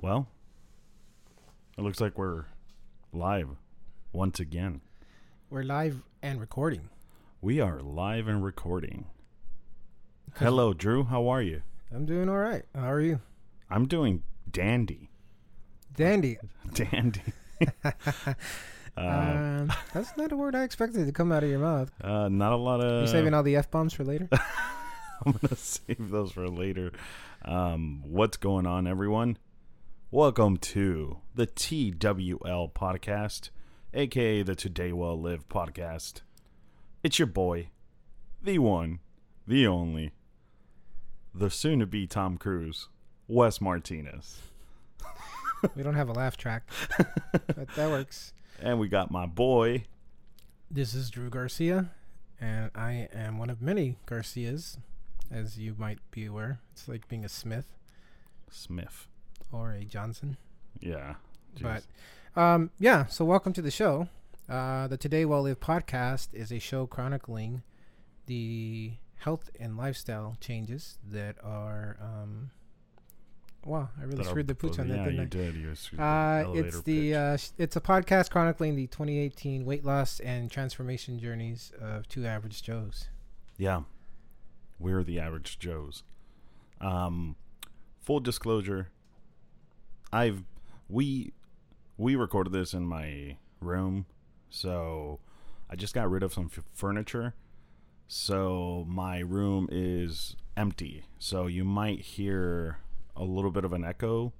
Well, it looks like we're live once again. We're live and recording. We are live and recording. Hello, Drew. How are you? I'm doing all right. How are you? I'm doing dandy. Dandy. Dandy. Uh, um, that's not a word I expected to come out of your mouth. uh, not a lot of. you saving all the f bombs for later? I'm gonna save those for later. Um, what's going on, everyone? Welcome to the TWL podcast, aka the Today Well Live podcast. It's your boy, the one, the only, the soon-to-be Tom Cruise, Wes Martinez, we don't have a laugh track, but that works. and we got my boy. This is Drew Garcia, and I am one of many Garcias, as you might be aware. It's like being a Smith Smith. Or a Johnson. Yeah. But um, yeah, so welcome to the show. Uh, the Today Well Live podcast is a show chronicling the health and lifestyle changes that are. Um, wow, I really That screwed the pooch on that, yeah, didn't you I? did. You screwed Uh, elevator it's the uh, sh- it's a podcast chronicling the 2018 weight loss and transformation journeys of two average Joes. Yeah. We're the average Joes. Um full disclosure, I've we we recorded this in my room, so I just got rid of some f- furniture. So my room is empty. So you might hear a little bit of an echo.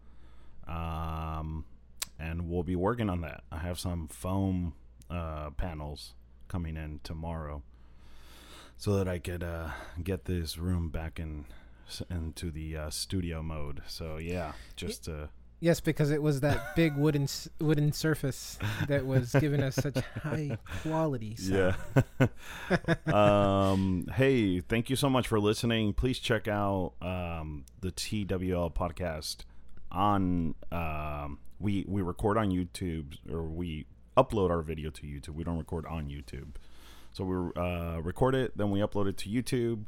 Um and we'll be working on that. I have some foam uh, panels coming in tomorrow so that I could uh, get this room back in into the uh, studio mode. So yeah, just uh, Yes, because it was that big wooden wooden surface that was giving us such high quality. Sound. yeah. um, hey, thank you so much for listening. Please check out um, the TWL podcast on. Um, we we record on YouTube or we upload our video to YouTube. We don't record on YouTube. So we uh, record it, then we upload it to YouTube.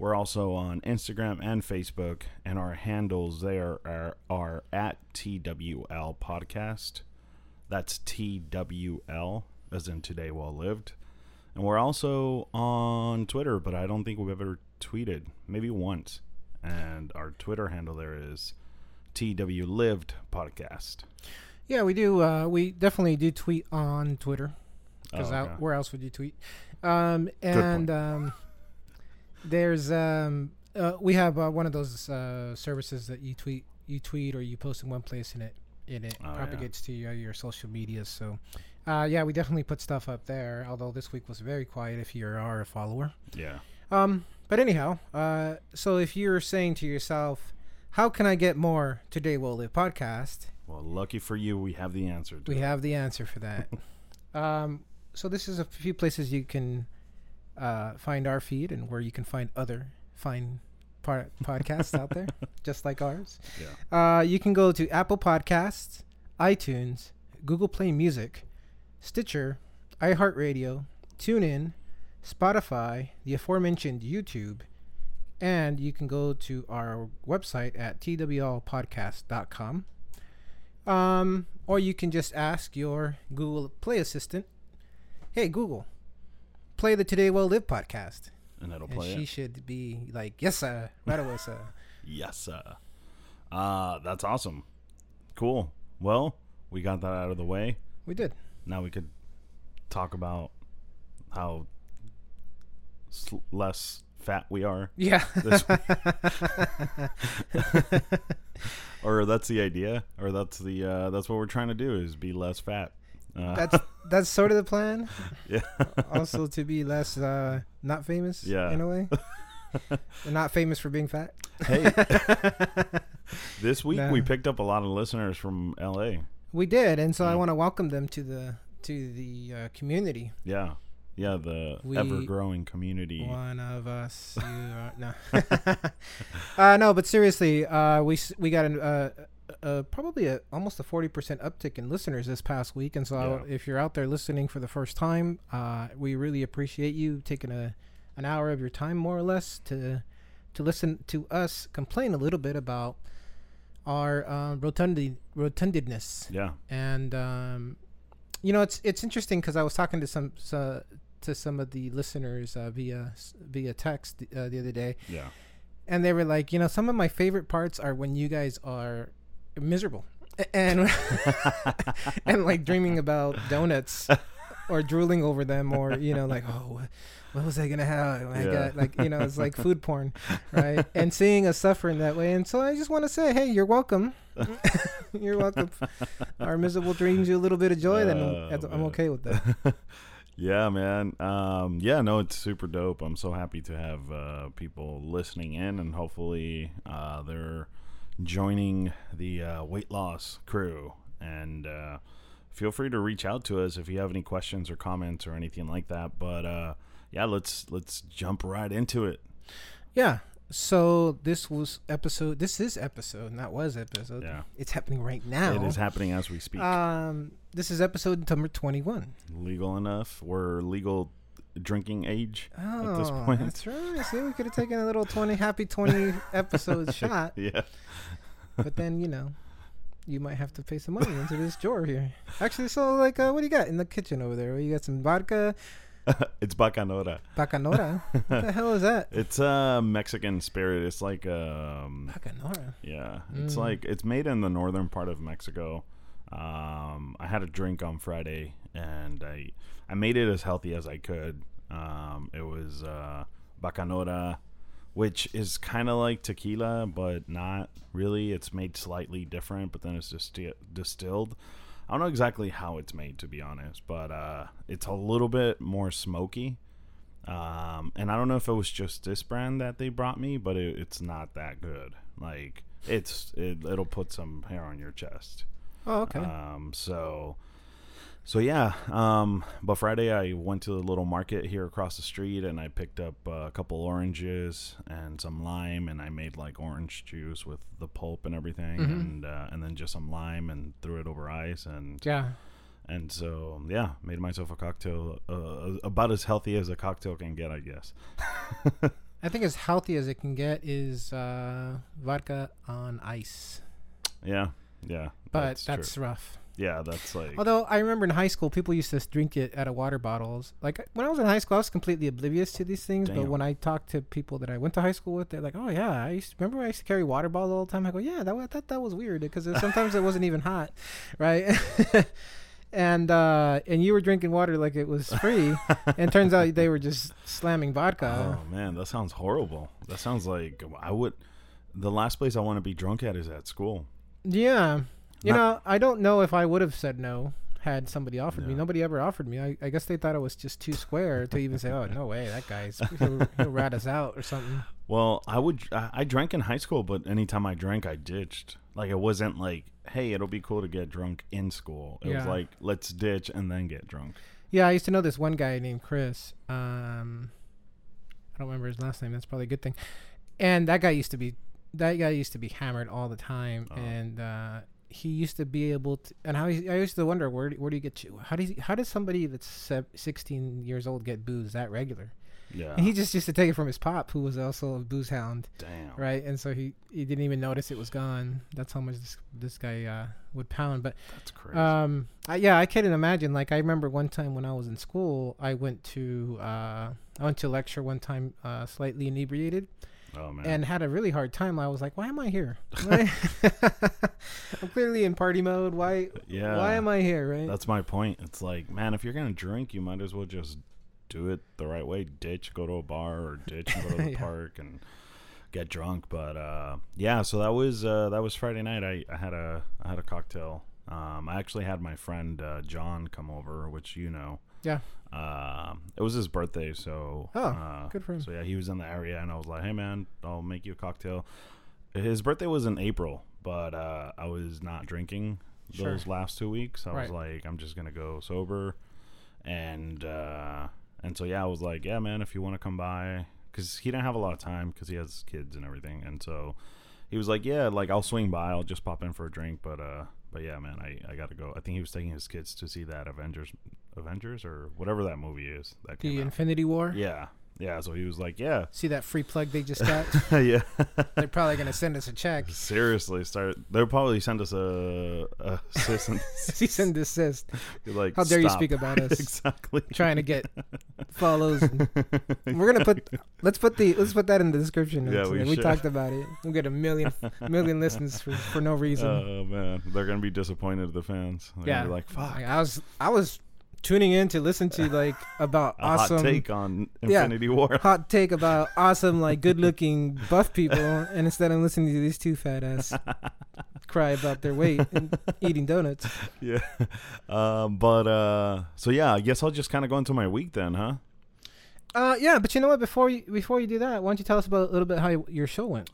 We're also on Instagram and Facebook, and our handles there are, are at TWL Podcast. That's TWL, as in Today Well Lived. And we're also on Twitter, but I don't think we've ever tweeted. Maybe once. And our Twitter handle there is TW Lived Podcast. Yeah, we do. Uh, we definitely do tweet on Twitter because Oh, okay. where else would you tweet? Um, and um, there's um, uh, we have uh, one of those uh, services that you tweet, you tweet, or you post in one place, and it and it Oh, yeah. propagates to your, your social media. So, uh, yeah, we definitely put stuff up there. Although this week was very quiet, if you are a follower. Yeah. Um, but anyhow, uh, so if you're saying to yourself, "How can I get more Today Will Live podcast?" Well, lucky for you, we have the answer. We have the answer for that. um, so this is a few places you can uh, find our feed and where you can find other fine podcasts out there, just like ours. Yeah. Uh, you can go to Apple Podcasts, iTunes, Google Play Music, Stitcher, iHeartRadio, TuneIn, Spotify, the aforementioned YouTube, and you can go to our website at twlpodcast.com. Um, or you can just ask your Google Play Assistant, "Hey Google, play the Today Well Live podcast," And it'll and play she it. should be like, "Yes, sir, right away, sir." Yes, sir. Uh, that's awesome. Cool. Well, we got that out of the way. We did. Now we could talk about how sl- less fat we are. Yeah. This or that's the idea, or that's the uh, that's what we're trying to do is be less fat. Uh, that's that's sort of the plan. yeah, Also to be less uh, not famous. Yeah. In a way. Not famous for being fat. hey, this week Nah. we picked up a lot of listeners from L.A. We did, and so I want to welcome them to the to the uh, community. Yeah, yeah, the We- ever growing community. One of us, you are no, uh, no. But seriously, uh, we we got an, uh, uh, probably a almost a forty percent uptick in listeners this past week, and so Yeah. if you're out there listening for the first time, uh, we really appreciate you taking a an hour of your time, more or less, to to listen to us complain a little bit about our uh, rotundi rotundedness, Yeah. and um, you know it's it's interesting because I was talking to some so, to some of the listeners uh, via via text uh, the other day, Yeah. and they were like, you know, some of my favorite parts are when you guys are miserable and and like dreaming about donuts or drooling over them or you know like oh what, was I gonna have? I Yeah. got like you know it's like food porn, right? and seeing us suffering that way, and so I just want to say, hey, you're welcome. you're welcome. Our miserable dreams you a little bit of joy, then Oh, I'm- I'm okay with that. yeah, man. Um, yeah, no, it's super dope. I'm so happy to have uh, people listening in, and hopefully uh, they're joining the uh, weight loss crew. And uh, feel free to reach out to us if you have any questions or comments or anything like that. But uh, yeah, let's let's jump right into it. Yeah. So this was episode. This is episode, not was episode. Yeah. It's happening right now. It is happening as we speak. Um, this is episode number twenty-one. legal enough. We're legal drinking age Oh, at this point. that's right. See, we could have taken a little twenty happy twenty episode shot, yeah. but then you know, you might have to pay some money into this drawer here. Actually, so like, uh, what do you got in the kitchen over there? You got some vodka, it's bacanora. bacanora. what the hell is that? It's a Mexican spirit. It's like um Bacanora. yeah. It's Mm. like it's made in the northern part of Mexico. Um I had a drink on Friday and I I made it as healthy as I could. Um it was uh bacanora which is kind of like tequila but not really. It's made slightly different, but then it's just distilled. I don't know exactly how it's made to be honest, but uh it's a little bit more smoky. Um, and I don't know if it was just this brand that they brought me, but it, it's not that good. Like it's it, it'll put some hair on your chest. Oh, okay. Um, so so yeah. Um, but Friday I went to the little market here across the street and I picked up uh, a couple oranges and some lime and I made like orange juice with the pulp and everything Mhm. and uh, and then just some lime and threw it over ice and yeah. and so yeah, made myself a cocktail uh, about as healthy as a cocktail can get, I guess. I think as healthy as it can get is uh, vodka on ice, Yeah, yeah. but that's, true. rough. Yeah, that's like Although I remember in high school, people used to drink it out of water bottles. Like when I was in high school, I was completely oblivious to these things. But when I talked to people that I went to high school with, they're like, "Oh yeah, I used remember I used to carry water bottles all the time." I go, "Yeah, that I thought that was weird because sometimes it wasn't even hot, right?" and uh, and you were drinking water like it was free, and turns out they were just slamming vodka. oh man, that sounds horrible. That sounds like I would. The last place I want to be drunk at is at school. Yeah. You Not- know, I don't know if I would have said no had somebody offered me. No. Nobody ever offered me. I, I guess they thought it was just too square to even say, "Oh, no way, that guy's he'll, he'll rat us out or something." Well, I would. I, I drank in high school, but anytime I drank, I ditched. Like it wasn't like, hey, it'll be cool to get drunk in school. It was Yeah. like, let's ditch and then get drunk. Yeah, I used to know this one guy named Chris. Um, I don't remember his last name. That's probably a good thing. And that guy used to be that guy used to be hammered all the time, Oh. and uh, he used to be able to. And how he, I used to wonder where do- where do you get? How does how does somebody that's 16 years old get booze that regular? Yeah. And he just used to take it from his pop, who was also a booze hound, Damn. right? And so he, he didn't even notice it was gone. That's how much this this guy uh, would pound. But That's crazy. um, I, yeah, I couldn't imagine. Like I remember one time when I was in school, I went to uh, I went to lecture one time, uh, slightly inebriated, oh man. and had a really hard time. I was like, why am I here? I'm clearly in party mode. Why yeah. why am I here? Right? That's my point. It's like, man, if you're gonna drink, you might as well just do it the right way. Ditch, go to a bar, or ditch go to the Yeah. park and get drunk. But uh, yeah, so that was uh, that was Friday night. I, I had a I had a cocktail. Um, I actually had my friend uh, John come over, which you know. Yeah. Um, it was his birthday, so Oh, uh, good for him. So yeah, he was in the area, and I was like, "Hey man, I'll make you a cocktail." His birthday was in April, but uh, I was not drinking Sure. those last two weeks. I was like, I'm just gonna go sober, and uh, and so yeah, I was like, yeah, man, if you want to come by, because he didn't have a lot of time because he has kids and everything, and so he was like, yeah, like I'll swing by, I'll just pop in for a drink, but uh, but yeah, man, I I gotta go. I think he was taking his kids to see that Avengers, Avengers or whatever that movie is that the out. Infinity War. Yeah, Yeah, so he was like, "Yeah, See that free plug they just got? yeah." They're probably gonna send us a check. Seriously, start. They'll probably send us a, a cease and Cease and desist. like, How dare you "Stop." speak about us? exactly. Trying to get follows. and- we're gonna put. Let's put the. Let's put that in the description. Yeah, we we should. talked about it. We'll get a million million listens for, for no reason. Oh man, they're gonna be disappointed. The fans. They're yeah. gonna be like, "Fuck." I was I was tuning in to listen to like about awesome hot take on Yeah. Infinity War. hot take about awesome like good looking buff people and instead I'm listening to these two fat ass cry about their weight and eating donuts. yeah. Um, but uh, so yeah, I guess I'll just kind of go into my week then, huh? Uh yeah, but you know what before you before you do that, why don't you tell us about a little bit how your show went?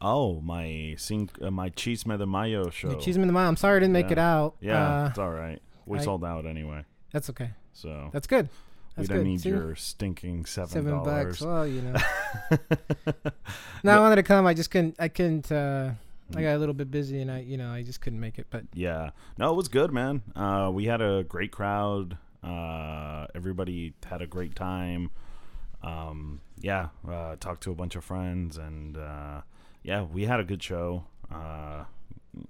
Oh, my cin- uh, my Chisme de Mayo show. The Cheese the Mile. I'm sorry I didn't make Yeah. it out. Yeah, Uh, it's all right. We I- sold out anyway, that's okay. so That's good. we don't good. need See? your stinking seven seven bucks. Well, you know. no, I wanted to come. I just couldn't. I couldn't. uh I got a little bit busy, and I, you know, I just couldn't make it. But Yeah. No, it was good, man. Uh, we had a great crowd. Uh, everybody had a great time. Um, yeah, uh, talked to a bunch of friends, and uh, yeah, we had a good show. Uh,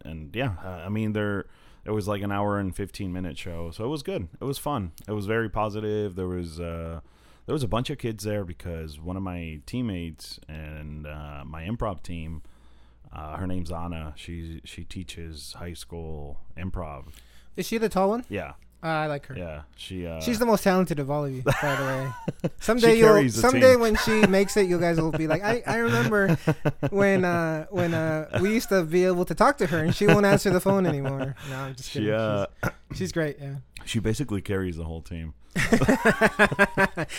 and yeah, uh, I mean, there it was like an hour and fifteen minute show, so it was good. It was fun. It was very positive. There was uh, there was a bunch of kids there because one of my teammates and uh, my improv team. Uh, her name's Anna. She she teaches high school improv. is she the tall one? Yeah, Uh, I like her. yeah. She uh, She's the most talented of all of you, by the way. Someday you'll someday when she makes it, you guys will be like, I, I remember when uh when uh we used to be able to talk to her and she won't answer the phone anymore. No, I'm just kidding. she uh, she's, she's great, yeah. she basically carries the whole team.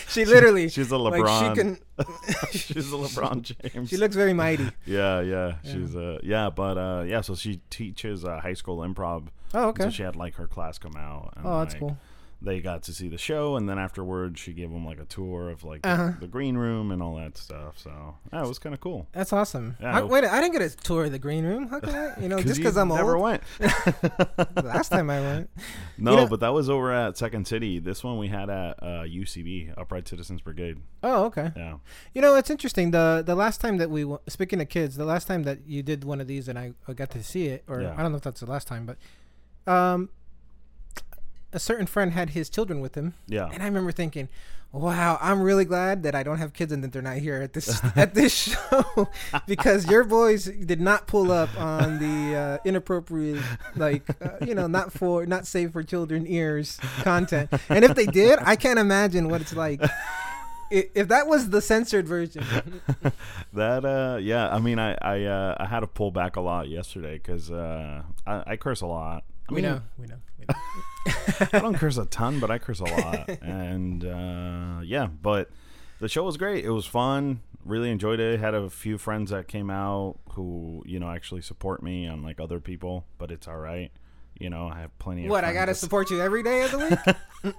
She literally She's a like LeBron. she can she's a LeBron James. she looks very mighty. yeah, yeah, Yeah. She's uh yeah, but uh yeah. So she teaches uh, high school improv. Oh, okay. So she had like her class come out. And, oh, that's like, cool. They got to see the show, and then afterwards she gave them like a tour of like the- Uh-huh. the, green room and all that stuff. So yeah, it was kind of cool. That's awesome. Yeah, I, wait, I didn't get a tour of the green room. How can I? You know, just because I'm never old. went. Last time I went. No, know- but that was over at Second City. This one we had at uh, UCB, Upright Citizens Brigade. Oh, okay. Yeah. You know, it's interesting. The the last time that we w- speaking of kids, the last time that you did one of these and I, I got to see it, or Yeah. I don't know if that's the last time, but um, a certain friend had his children with him, Yeah. and I remember thinking, "Wow, I'm really glad that I don't have kids and that they're not here at this at this show because your boys did not pull up on the uh, inappropriate, like uh, you know, not for not safe for children ears content. And if they did, I can't imagine what it's like." If that was the censored version, That uh yeah, I mean I I uh I had to pull back a lot yesterday cuz uh I, I curse a lot. I we mean, know, we know, we know. I don't curse a ton, but I curse a lot. and uh yeah, but the show was great. It was fun. Really enjoyed it. Had a few friends that came out who, you know, actually support me unlike other people, but it's all right. You know, I have plenty of What I gotta support you every day of the week.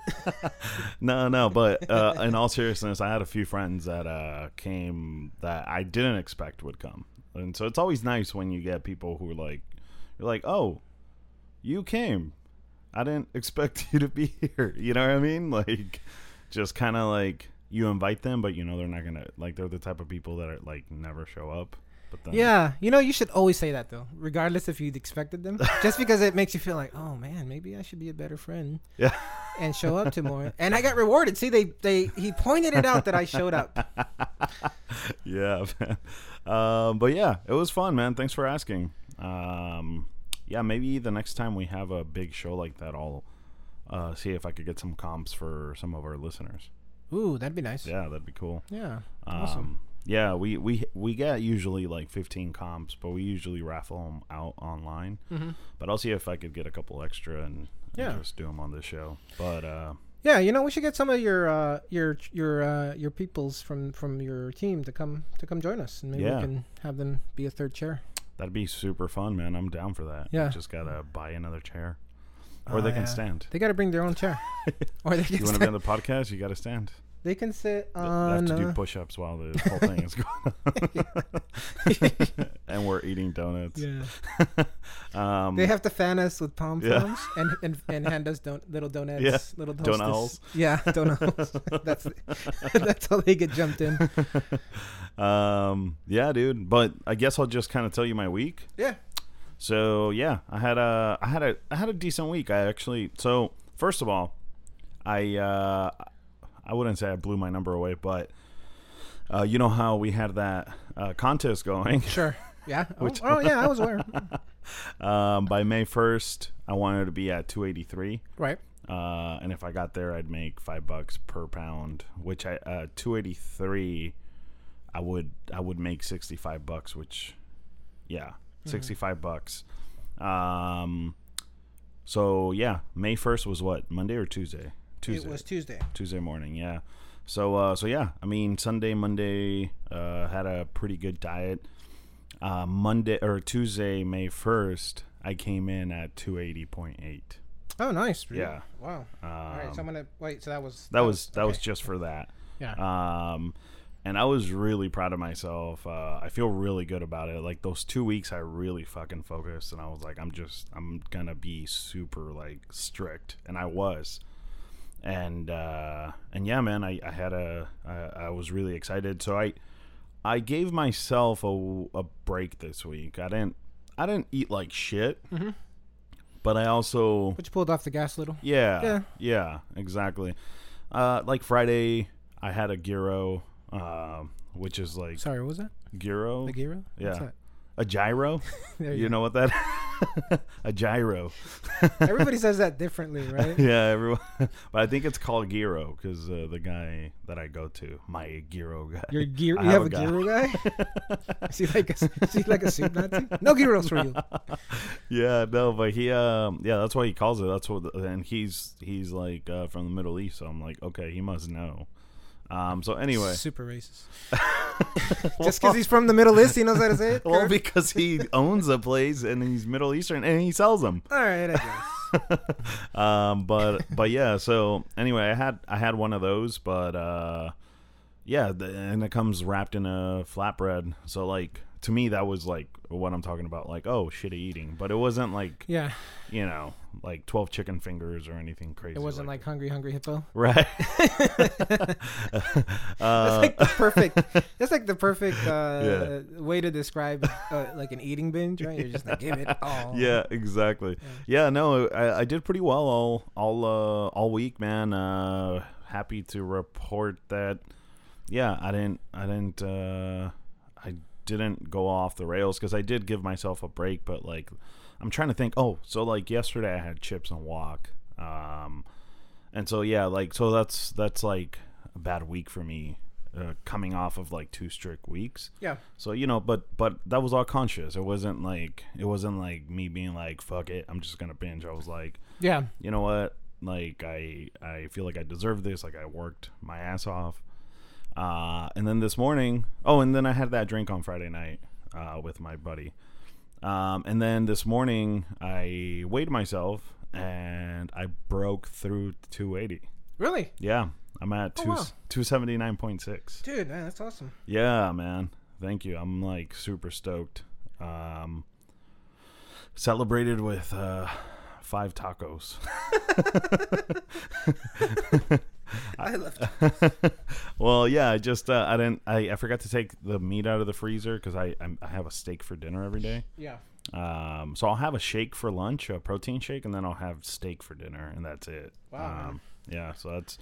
No, no, but uh, in all seriousness, I had a few friends that uh, came that I didn't expect would come, and so it's always nice when you get people who are like, you're like, oh, you came, I didn't expect you to be here. You know what I mean? Like, just kind of like you invite them, but you know they're not gonna like they're the type of people that are like never show up. But then, yeah, you know, you should always say that though, regardless if you'd expected them, just because it makes you feel like, oh man, maybe I should be a better friend yeah, and show up to more. And I got rewarded. See, they they he pointed it out that I showed up. yeah, man. Um, but yeah, it was fun, man. Thanks for asking. Um, yeah, maybe the next time we have a big show like that, I'll uh, see if I could get some comps for some of our listeners. Ooh, that'd be nice. Yeah, that'd be cool. Yeah, Um, awesome. Yeah, we, we we get usually like 15 comps, but we usually raffle them out online. hmm But I'll see if I could get a couple extra and, and Yeah. just do them on this show. But uh, Yeah, you know, we should get some of your uh, your your uh, your peoples from from your team to come to come join us, and maybe Yeah. we can have them be a third chair. That'd be super fun, man. I'm down for that. Yeah. just gotta buy another chair, or Oh, they can yeah. stand. They got to bring their own chair, or they can You want to be stand, on the podcast? You got to stand. They can sit Th- I on. have to do uh, push-ups while the whole thing is going on. and we're eating donuts. Yeah. um, They have to fan us with pom Yeah. and, and and hand us don- little donuts, Yeah. little Donut hostess. Yeah, donut holes. that's that's how they get jumped in. um, yeah, dude. But I guess I'll just kind of tell you my week. Yeah. So yeah, I had a I had a I had a decent week. I actually so first of all, I uh I wouldn't say I blew my number away, but uh, you know how we had that uh, contest going. Sure. Yeah. Oh, Which- oh, yeah, I was aware. um, by May first, I wanted to be at 283, Right. uh, and if I got there, I'd make five bucks per pound. Which I uh, 283, I would I would make 65 bucks. Which, yeah, 65 bucks. Um, so yeah, May first was what Monday or Tuesday? Tuesday. It was Tuesday. Tuesday morning, yeah. So uh so yeah, I mean Sunday, Monday, uh had a pretty good diet. Uh Monday or Tuesday, May first, I came in at two eighty point eight. Oh, nice. really? Yeah. Wow. All right. So I'm Um, gonna wait. So that was that was that was just for that. yeah. Um and I was really proud of myself. Uh, I feel really good about it. Like those two weeks, I really fucking focused, and I was like, I'm just, I'm gonna be super like strict, and I was. And uh, and yeah, man, I, I had a, I, I was really excited. So I, I gave myself a, a break this week. I didn't, I didn't eat like shit, Mhm. but I also But you pulled off the gas a little. yeah, Yeah. yeah, exactly. Uh, like Friday, I had a gyro, um, which is like Sorry, what was that? gyro, The gyro? Yeah. A gyro. There you know what that? a gyro. Everybody says that differently, right? yeah, everyone. but I think it's called gyro because uh, the guy that I go to, my gyro guy. Your gear. You have have, a a guy. gyro guy. is he like a? Is he like a soup Nazi? No gyros for you. yeah, no, but he, um, yeah, that's why he calls it. That's what, and he's he's like uh, from the Middle East, so I'm like, okay, he must know. Um, so anyway, super racist. Just because he's from the Middle East, he knows how to say it. well, Kurt? because he owns a place and he's Middle Eastern and he sells them. All right, I guess. um, but but yeah. So anyway, I had I had one of those, but uh, yeah, the, and it comes wrapped in a flatbread. So like to me, that was like what I'm talking about. Like oh, shitty eating, but it wasn't like Yeah, you know like 12 chicken fingers or anything crazy. it wasn't like hungry, hungry hippo. right. That's like the perfect. That's like the perfect uh, Yeah. way to describe uh, like an eating binge, right? You're just like give it all. yeah, exactly. Yeah, no, I, I did pretty well all all uh, all week, man. Uh, happy to report that. Yeah, I didn't I didn't uh, I didn't go off the rails because I did give myself a break, but like I'm trying to think. Oh, so like yesterday I had chips and guac, um, and so yeah, like so that's that's like a bad week for me. Uh, coming off of like two strict weeks, Yeah. so you know, but but that was all conscious. It wasn't like it wasn't like me being like fuck it, I'm just gonna binge. I was like, Yeah. you know what? Like I I feel like I deserve this. Like I worked my ass off. Uh, and then this morning, oh, and then I had that drink on Friday night uh, with my buddy. Um, and then this morning I weighed myself and I broke through 280. Really, Yeah, I'm at Oh, two wow. 279.6. dude, man, that's awesome. Yeah, man. Thank you. I'm like super stoked. Um, celebrated with uh, five tacos. I left. well, yeah, I just uh, I didn't I, I forgot to take the meat out of the freezer because I I'm, I have a steak for dinner every day. Yeah. Um, so I'll have a shake for lunch, a protein shake, and then I'll have steak for dinner, and that's it. Wow. Um, yeah. So that's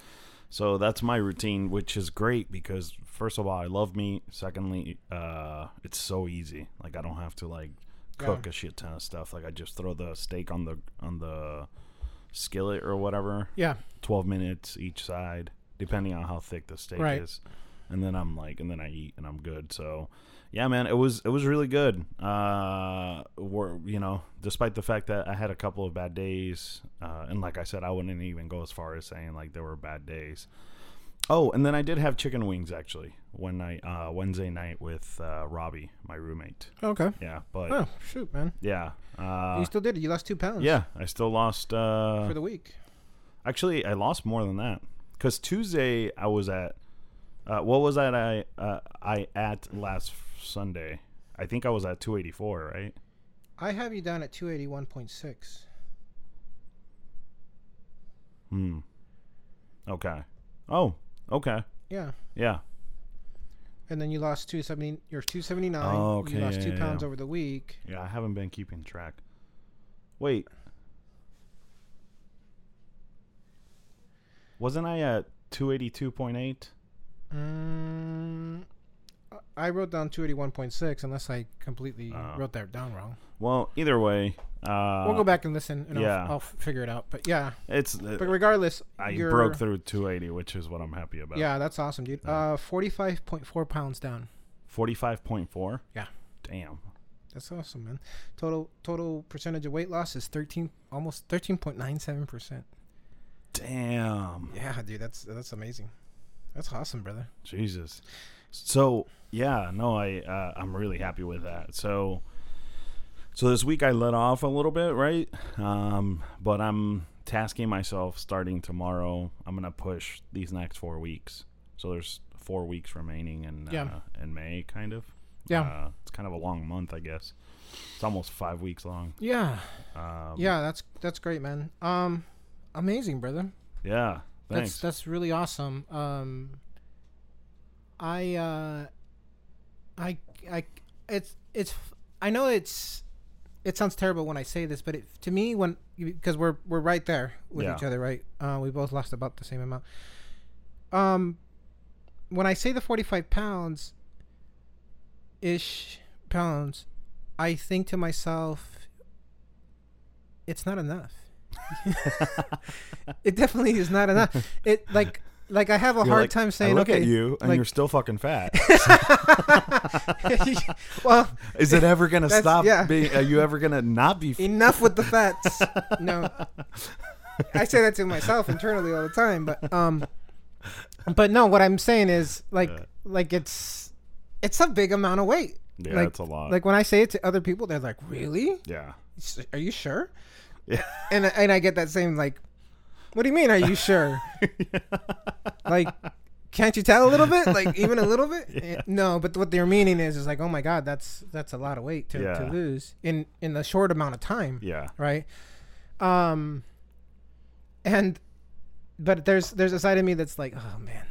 so that's my routine, which is great because first of all, I love meat. Secondly, uh, it's so easy. Like I don't have to like cook Yeah. a shit ton of stuff. Like I just throw the steak on the on the skillet or whatever. Yeah. 12 minutes each side depending on how thick the steak Right. is and then i'm like and then i eat and i'm good so yeah man it was it was really good uh we're, you know despite the fact that i had a couple of bad days uh and like i said i wouldn't even go as far as saying like there were bad days oh and then i did have chicken wings actually one night uh wednesday night with uh robbie my roommate Okay. yeah but Oh shoot, man. yeah uh you still did it. You lost two pounds. yeah i still lost uh For the week. Actually, I lost more than that because Tuesday I was at. Uh, what was that? I uh, I at last Sunday. I think I was at 284, right? I have you down at 281.6. Hmm. Okay. Oh, okay. Yeah. Yeah. And then you lost 270. You're 279. Oh, okay, You lost yeah, two yeah, pounds yeah. over the week. Yeah, I haven't been keeping track. Wait. Wasn't I at 282.8? Mm, I wrote down 281.6 unless I completely Oh. wrote that down wrong. Well, either way, uh we'll go back and listen and yeah. I'll, I'll figure it out. But yeah, It's but regardless, I broke through 280, which is what I'm happy about. Yeah, that's awesome, dude. Yeah. Uh, 45.4 pounds down. 45.4. Yeah. Damn. That's awesome, man. Total total percentage of weight loss is 13, almost 13.97 percent. Damn. Yeah, dude, that's that's amazing. That's awesome, brother. Jesus. So yeah, no, I uh, I'm really happy with that. So so this week I let off a little bit, right? Um, but I'm tasking myself starting tomorrow. I'm gonna push these next four weeks. So there's four weeks remaining in Yeah. uh, in May, kind of. Yeah. Uh, it's kind of a long month, I guess. It's almost five weeks long. Yeah, Um, yeah, that's that's great, man. Um, amazing, brother. Yeah. That's Thanks. that's really awesome. Um, I uh, I I it's it's I know it's it sounds terrible when I say this, but it, to me when because we're we're right there with Yeah. each other, right? Uh, we both lost about the same amount. Um, when I say the forty five pounds ish pounds, I think to myself, it's not enough. it definitely is not enough. It like like I have a You're hard like, time saying I look okay. at you and like- you're still fucking fat. well, Is it ever gonna stop? yeah. Being, are you ever gonna not be? Enough with the fats. no, I say that to myself internally all the time, but um, but no, what I'm saying is like Yeah. like it's it's a big amount of weight. yeah, like- it's a lot. Like when I say it to other people, they're like, "Really? yeah, Are you sure?" yeah, And and I get that same like, "What do you mean? Are you sure?" like can't you tell a little bit like even a little bit Eh, no but what they're meaning is is like oh my god that's that's a lot of weight to, to lose in in a short amount of time yeah, right um and but there's there's a side of me that's like oh man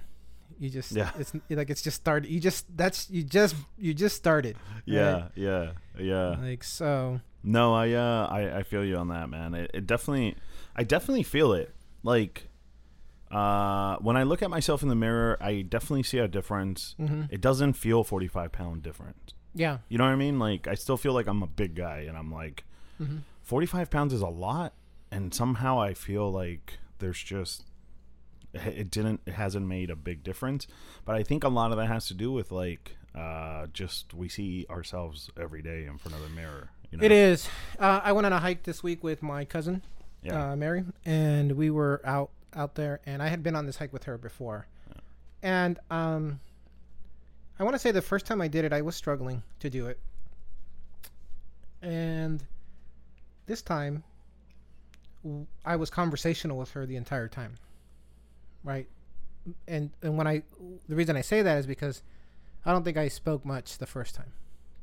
you just Yeah. it's like it's just started you just that's you just you just started yeah, yeah, yeah. like so No, I uh, I, I feel you on that, man. It, it definitely, I definitely feel it. Like, uh, when I look at myself in the mirror, I definitely see a difference. hmm It doesn't feel forty five pound different. yeah. You know what I mean? Like, I still feel like I'm a big guy, and I'm like, hmm 45 pounds is a lot and somehow i feel like there's just it didn't it hasn't made a big difference. But i think a lot of that has to do with like uh just we see ourselves every day in front of the mirror you know? It is. Uh, i went on a hike this week with my cousin yeah. uh, Mary, and we were out out there, and I had been on this hike with her before, and um, I want to say the first time I did it, I was struggling to do it, and this time, w- I was conversational with her the entire time, right, and and when I the reason I say that is because I don't think I spoke much the first time,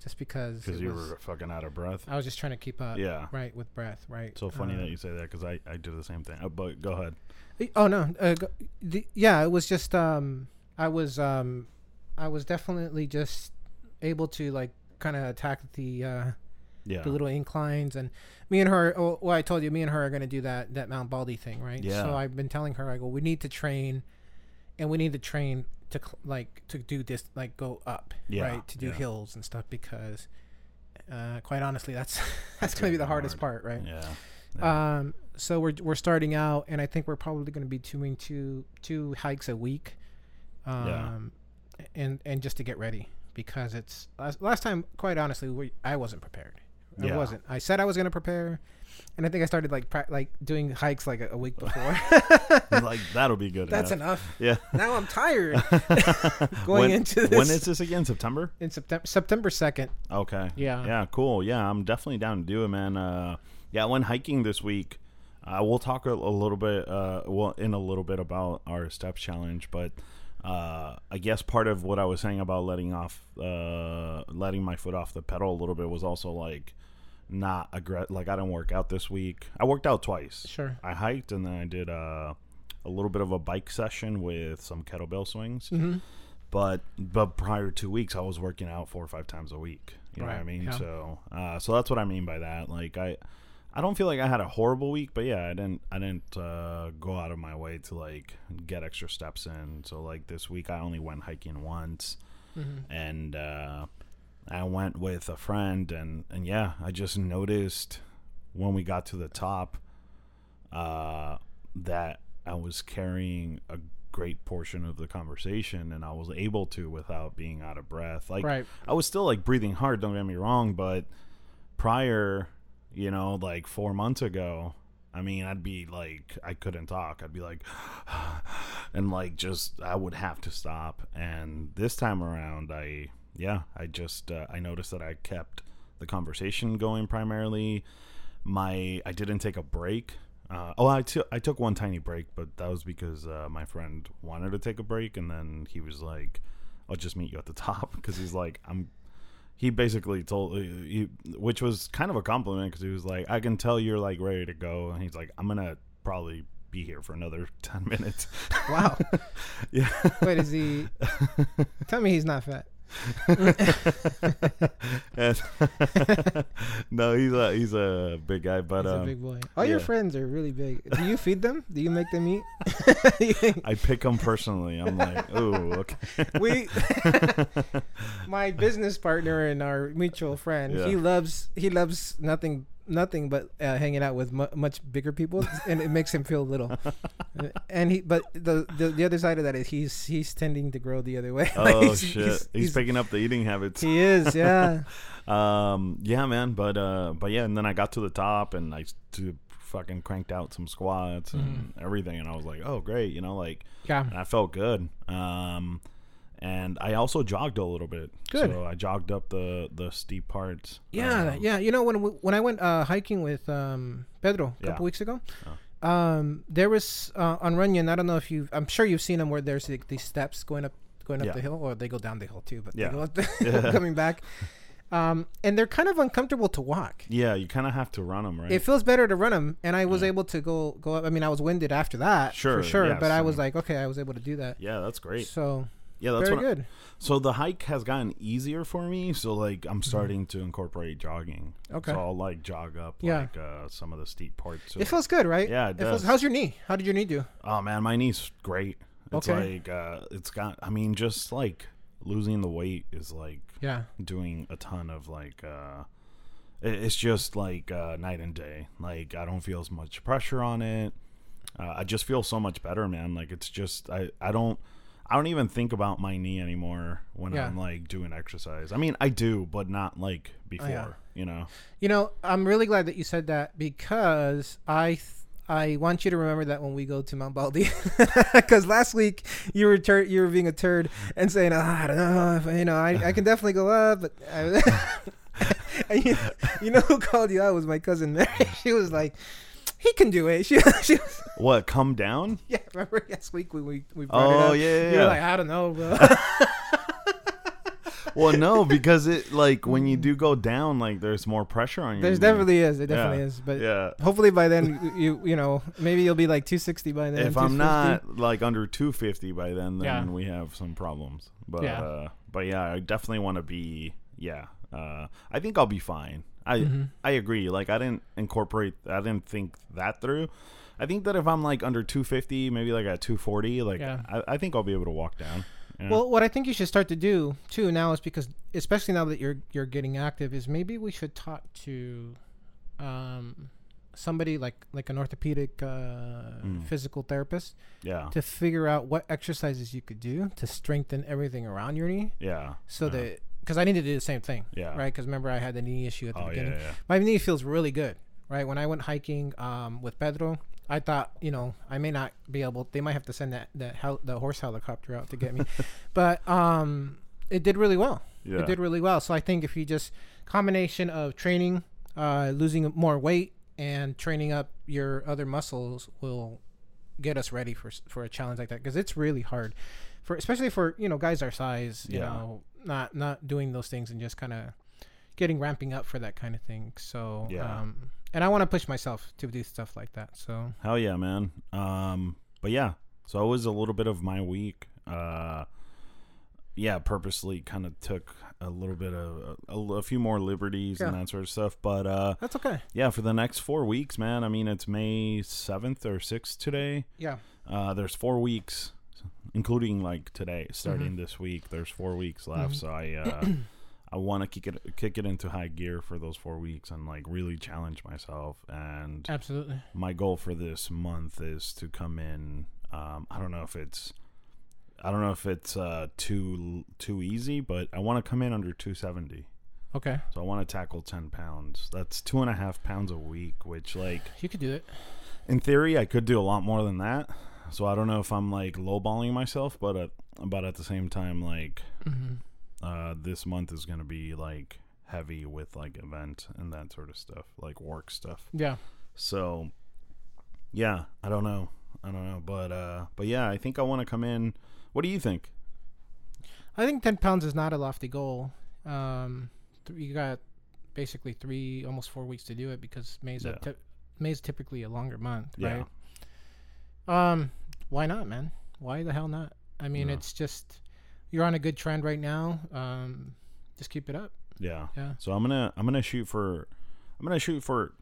just because because you was- were fucking out of breath I was just trying to keep up, yeah right, with breath, right. so funny Uh, that you say that because I, I do the same thing uh, but go ahead Oh no, uh, go- the, yeah, it was just um, I was um, I was definitely just able to like kind of attack the uh, yeah the little inclines and me and her. Oh, well, I told you, me and her are gonna do that that Mount Baldy thing, right? Yeah. So I've been telling her, I go, we need to train, and we need to train to cl- like to do this, like go up, Yeah, right, to do yeah. hills and stuff because. Uh, quite honestly, that's that's gonna be the hardest hard. part, right? yeah yeah. Um, so we're we're starting out, and I think we're probably to be doing two two hikes a week, um, and and just to get ready because it's last, last time. Quite honestly, we, I wasn't prepared. I wasn't. I said I was to prepare, and I think I started like pra- like doing hikes like a, a week before. like that'll be good That's enough. enough. yeah Now I'm tired going when, into this when is this again september in September September second. Okay. Yeah. Yeah, cool. Yeah, I'm definitely down to do it, man. Uh, yeah, I went hiking this week. Uh, we'll talk a, a little bit, uh, well, in a little bit about our steps challenge, but uh, I guess part of what I was saying about letting off, uh, letting my foot off the pedal a little bit was also like not aggressive. Like I didn't work out this week. I worked out twice. Sure. I hiked and then I did uh, a little bit of a bike session with some kettlebell swings. Mm-hmm. But but prior to weeks, I was working out four or five times a week. You know what I mean? yeah. So uh, so that's what I mean by that. Like I. I don't feel like I had a horrible week, but yeah, I didn't. I didn't uh, go out of my way to like get extra steps in. So like this week, I only went hiking once, Mm-hmm. and uh, I went with a friend, and and yeah, I just noticed when we got to the top uh, that I was carrying a great portion of the conversation, and I was able to without being out of breath. Like Right. I was still like breathing hard. Don't get me wrong, but prior, you know, like four months ago. I mean, I'd be like, I couldn't talk. I'd be like, and like, just, I would have to stop. And this time around, I, yeah, I just, uh, I noticed that I kept the conversation going primarily. My, I didn't take a break. Uh, oh, I took I took one tiny break, but that was because uh, my friend wanted to take a break, and then he was like, "I'll just meet you at the top," because he's like, "I'm." He basically told, uh, he, which was kind of a compliment, because he was like, "I can tell you're like ready to go," and he's like, "I'm gonna probably be here for another ten minutes." Wow. yeah. Wait, is he? Tell me he's not fat. And- no, he's a he's a big guy, but He's um, a big boy. All your friends are really big. Do you feed them? Do you make them eat? I pick them personally. I'm like, oh, okay. we my business partner and our mutual friend he loves he loves nothing nothing but uh, hanging out with mu- much bigger people and it makes him feel little and he but the, the the other side of that is he's he's tending to grow the other way Like, Oh he's- shit, he's- he's, he's- picking up the eating habits. he is yeah Um, yeah, man, but uh, but yeah, and then I got to the top and I to fucking cranked out some squats and Mm-hmm. everything, and I was like, oh great, you know, like, yeah and I felt good. Um, and I also jogged a little bit. Good. So I jogged up the the steep parts. Yeah, Um, yeah. You know when we, when I went uh, hiking with um, Pedro a Yeah. couple weeks ago, Oh. um, there was uh, on Runyon. I don't know if you. I'm sure you've seen them where there's like, these steps going up going up Yeah. the hill, or they go down the hill too. But Yeah. they go up the coming back. Um, and they're kind of uncomfortable to walk. Yeah, you kind of have to run them, right? It feels better to run them, and I was Yeah. able to go go up. I mean, I was winded after that, Sure, for sure. yeah, but I was like, okay, I was able to do that. yeah, that's great. So Yeah, that's very what. I- good. so the hike has gotten easier for me. So like, I'm starting to incorporate jogging. Mm-hmm. Okay. So I'll like jog up Yeah. like uh, some of the steep parts. It feels good, right? Yeah, it feels- does. how's your knee? How did your knee do? Oh man, my knee's great. It's Okay. like uh it's got I mean just like losing the weight is like Yeah. doing a ton of like uh it- it's just like uh night and day. Like I don't feel as much pressure on it. Uh, I just feel so much better, man. Like it's just I I don't I don't even think about my knee anymore when Yeah. I'm like doing exercise. I mean, I do, but not like before, Oh, yeah. you know. You know, I'm really glad that you said that because I th- I want you to remember that when we go to Mount Baldy, because last week you were tur- you were being a turd and saying "Ah, I don't know if, you know I, I can definitely go up, but I, you, you know who called you out was my cousin Mary. She was like, he can do it. She, she was, What, come down? yeah, remember last week when we we brought it up. Oh, yeah, yeah, You're yeah. like, I don't know, bro. well, no, because it like when you do go down, like there's more pressure on you. There's definitely is, it definitely is, but yeah. hopefully by then you you know maybe you'll be like 260 by then. If I'm not like under 250 by then, then Yeah. we have some problems. But Yeah. uh, but yeah, I definitely want to be. Yeah, uh, I think I'll be fine. I Mhm. I agree. Like I didn't incorporate. I didn't think that through. I think that if I'm like under 250, maybe like at 240, like Yeah. I, I think I'll be able to walk down. Yeah. Well, what I think you should start to do too now is because, especially now that you're you're getting active, is maybe we should talk to, um, somebody like like an orthopedic uh, Mm. physical therapist yeah, to figure out what exercises you could do to strengthen everything around your knee, yeah, so yeah. that because I need to do the same thing, yeah. right? Because remember I had the knee issue at the Oh beginning. yeah, My knee feels really good, right? When I went hiking um, with Pedro, I thought, you know, I may not be able. They might have to send that that hel- the horse helicopter out to get me, but um, it did really well. yeah. It did really well. So I think if you just combination of training, uh, losing more weight, and training up your other muscles will get us ready for for a challenge like that because it's really hard. for especially for you know guys our size, you Yeah. know, not not doing those things and just kind of getting ramping up for that kind of thing. So Yeah. um, and I want to push myself to do stuff like that. So Hell yeah, man. Um, but yeah, so it was a little bit of my week. Uh, yeah, purposely kind of took a little bit of a, a few more liberties and that sort of stuff. But uh, that's okay. yeah, for the next four weeks, man. I mean, it's May seventh or sixth today. Yeah. Uh, there's four weeks, including like today, starting Mm-hmm. this week. There's four weeks left, Mhm. so I uh, I want to kick it kick it into high gear for those four weeks and like really challenge myself. And Absolutely. my goal for this month is to come in. Um, I don't know if it's I don't know if it's uh, too too easy, but I want to come in under 270. Okay. So I want to tackle 10 pounds. That's two and a half pounds a week, which like You could do it. in theory, I could do a lot more than that. So I don't know if I'm like lowballing myself, but at, but at the same time, like hmm uh, this month is gonna be like heavy with like event and that sort of stuff, like work stuff. Yeah. So yeah, I don't know, I don't know, but uh, but yeah, I think I want to come in. What do you think? I think 10 pounds is not a lofty goal. Um, th- you got basically three, almost four weeks to do it because May's a Yeah. May's typically a longer month, Yeah. right? Um, why not, man? Why the hell not? I mean, Yeah. it's just you're on a good trend right now. Um, just keep it up. Yeah. Yeah. So I'm gonna I'm gonna shoot for I'm gonna shoot for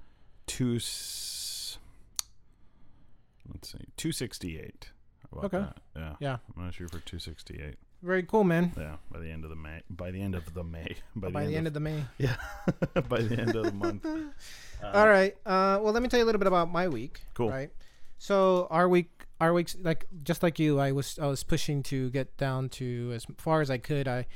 two. s- Let's see, two sixty eight. Okay. Yeah. Yeah. I'm gonna shoot for two sixty eight. Very cool, man. Yeah. By the end of the May. By the end of the May. By, By, the end of the May. Yeah. by the end of the month. Uh, All right. Uh, well, let me tell you a little bit about my week. Cool. Right. So our week, our weeks, like just like you, I was I was pushing to get down to as far as I could. I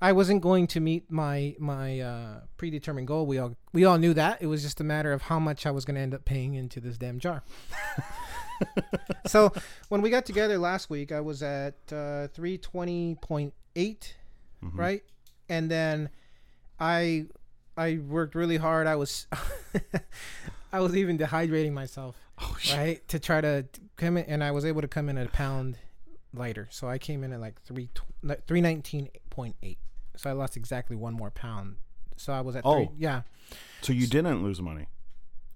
I wasn't going to meet my my uh, predetermined goal. We all we all knew that. It was just a matter of how much I was going to end up paying into this damn jar. so when we got together last week, I was at uh, three twenty point eight mhm. right? And then I I worked really hard. I was I was even dehydrating myself, Oh right, to try to come in, and I was able to come in at a pound lighter. So I came in at like three three nineteen point eight. So I lost exactly one more pound. So I was at Oh. three, yeah, So you didn't lose money.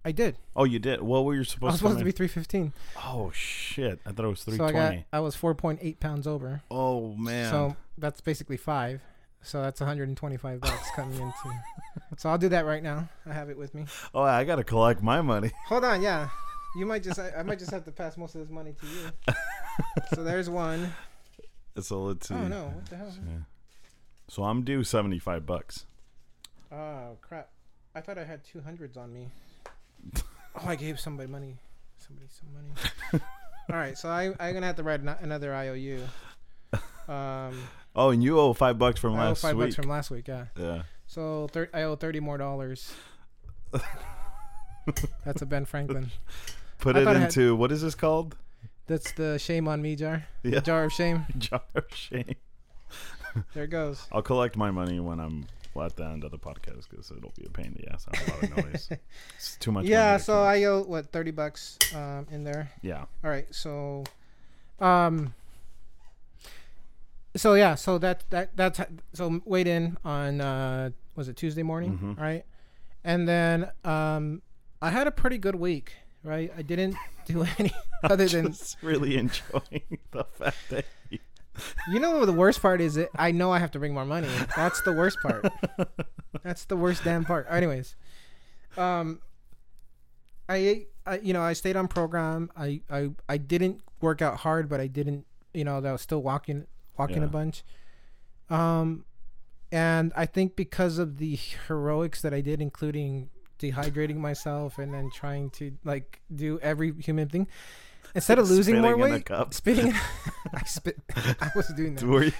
I did. Oh, you did. What were you supposed? I was to? supposed to be three fifteen. Oh shit! I thought it was three twenty. So I got I was four point eight pounds over. oh man. So that's basically five. So that's 125 bucks coming into. So I'll do that right now. I have it with me. oh, I gotta collect my money. Hold on, yeah. You might just I, I might just have to pass most of this money to you. so there's one. So let's see. Oh no, what the hell? Yeah. So I'm due seventy five bucks. Oh crap. I thought I had two hundreds on me. Oh, I gave somebody money. Somebody some money. All right, so I I'm gonna have to write another IOU. Um, Oh, and you owe five bucks from I owe last five week. bucks from last week. Yeah. yeah. So thir- I owe thirty more dollars. That's a Ben Franklin. Put I it thought I had- into what is this called? That's the shame on me jar. Yeah. Jar of shame. Jar of shame. There it goes. I'll collect my money when I'm at the end of the podcast because it'll be a pain in the ass. I have a lot of noise. It's too much. yeah, money to so. I owe what thirty bucks um, in there. yeah. All right, so, um, so yeah, so that that that's so weighed in on uh was it Tuesday morning, Mhm. right? And then um, I had a pretty good week, right? I didn't do any other than Just really enjoying the fact that you, you know what the worst part is. It I know I have to bring more money. That's the worst part. That's the worst damn part. Anyways, um, I. I, you know, I stayed on program. I, I I didn't work out hard, but I didn't. You know, I was still walking walking Yeah. a bunch. Um, and I think because of the heroics that I did, including dehydrating myself and then trying to like do every human thing, instead of losing more Spitting in a weight, spitting. I spit. I was doing that. Were you?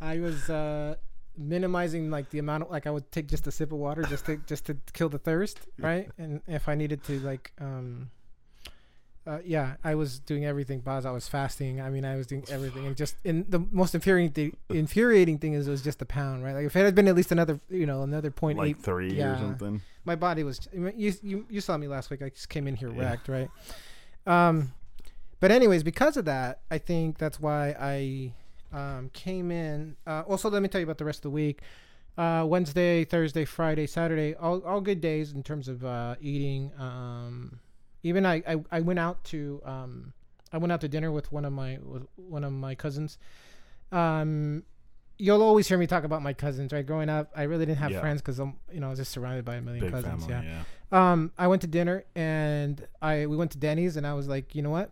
I was uh, minimizing like the amount of like I would take just a sip of water just to just to kill the thirst, right? And if I needed to like um uh, yeah, I was doing everything. Baz, I was fasting. I mean, I was doing everything, and just and the most infuriating thing, infuriating thing is it was just a pound, right? Like if it had been at least another, you know, another point like eight, three or something. my body was. You you you saw me last week. I just came in here Yeah. wrecked, right? Um, But anyways, because of that, I think that's why I um, came in. Uh, also, let me tell you about the rest of the week. Uh, Wednesday, Thursday, Friday, Saturday, all, all good days in terms of uh, eating. Um, even I, I, I went out to um, I went out to dinner with one of my with one of my cousins. Um, you'll always hear me talk about my cousins, right? Growing up, I really didn't have Yeah. friends because I'm you know I was just surrounded by a million Big cousins. family. yeah. Yeah. Um, I went to dinner and I we went to Denny's and I was like, you know what?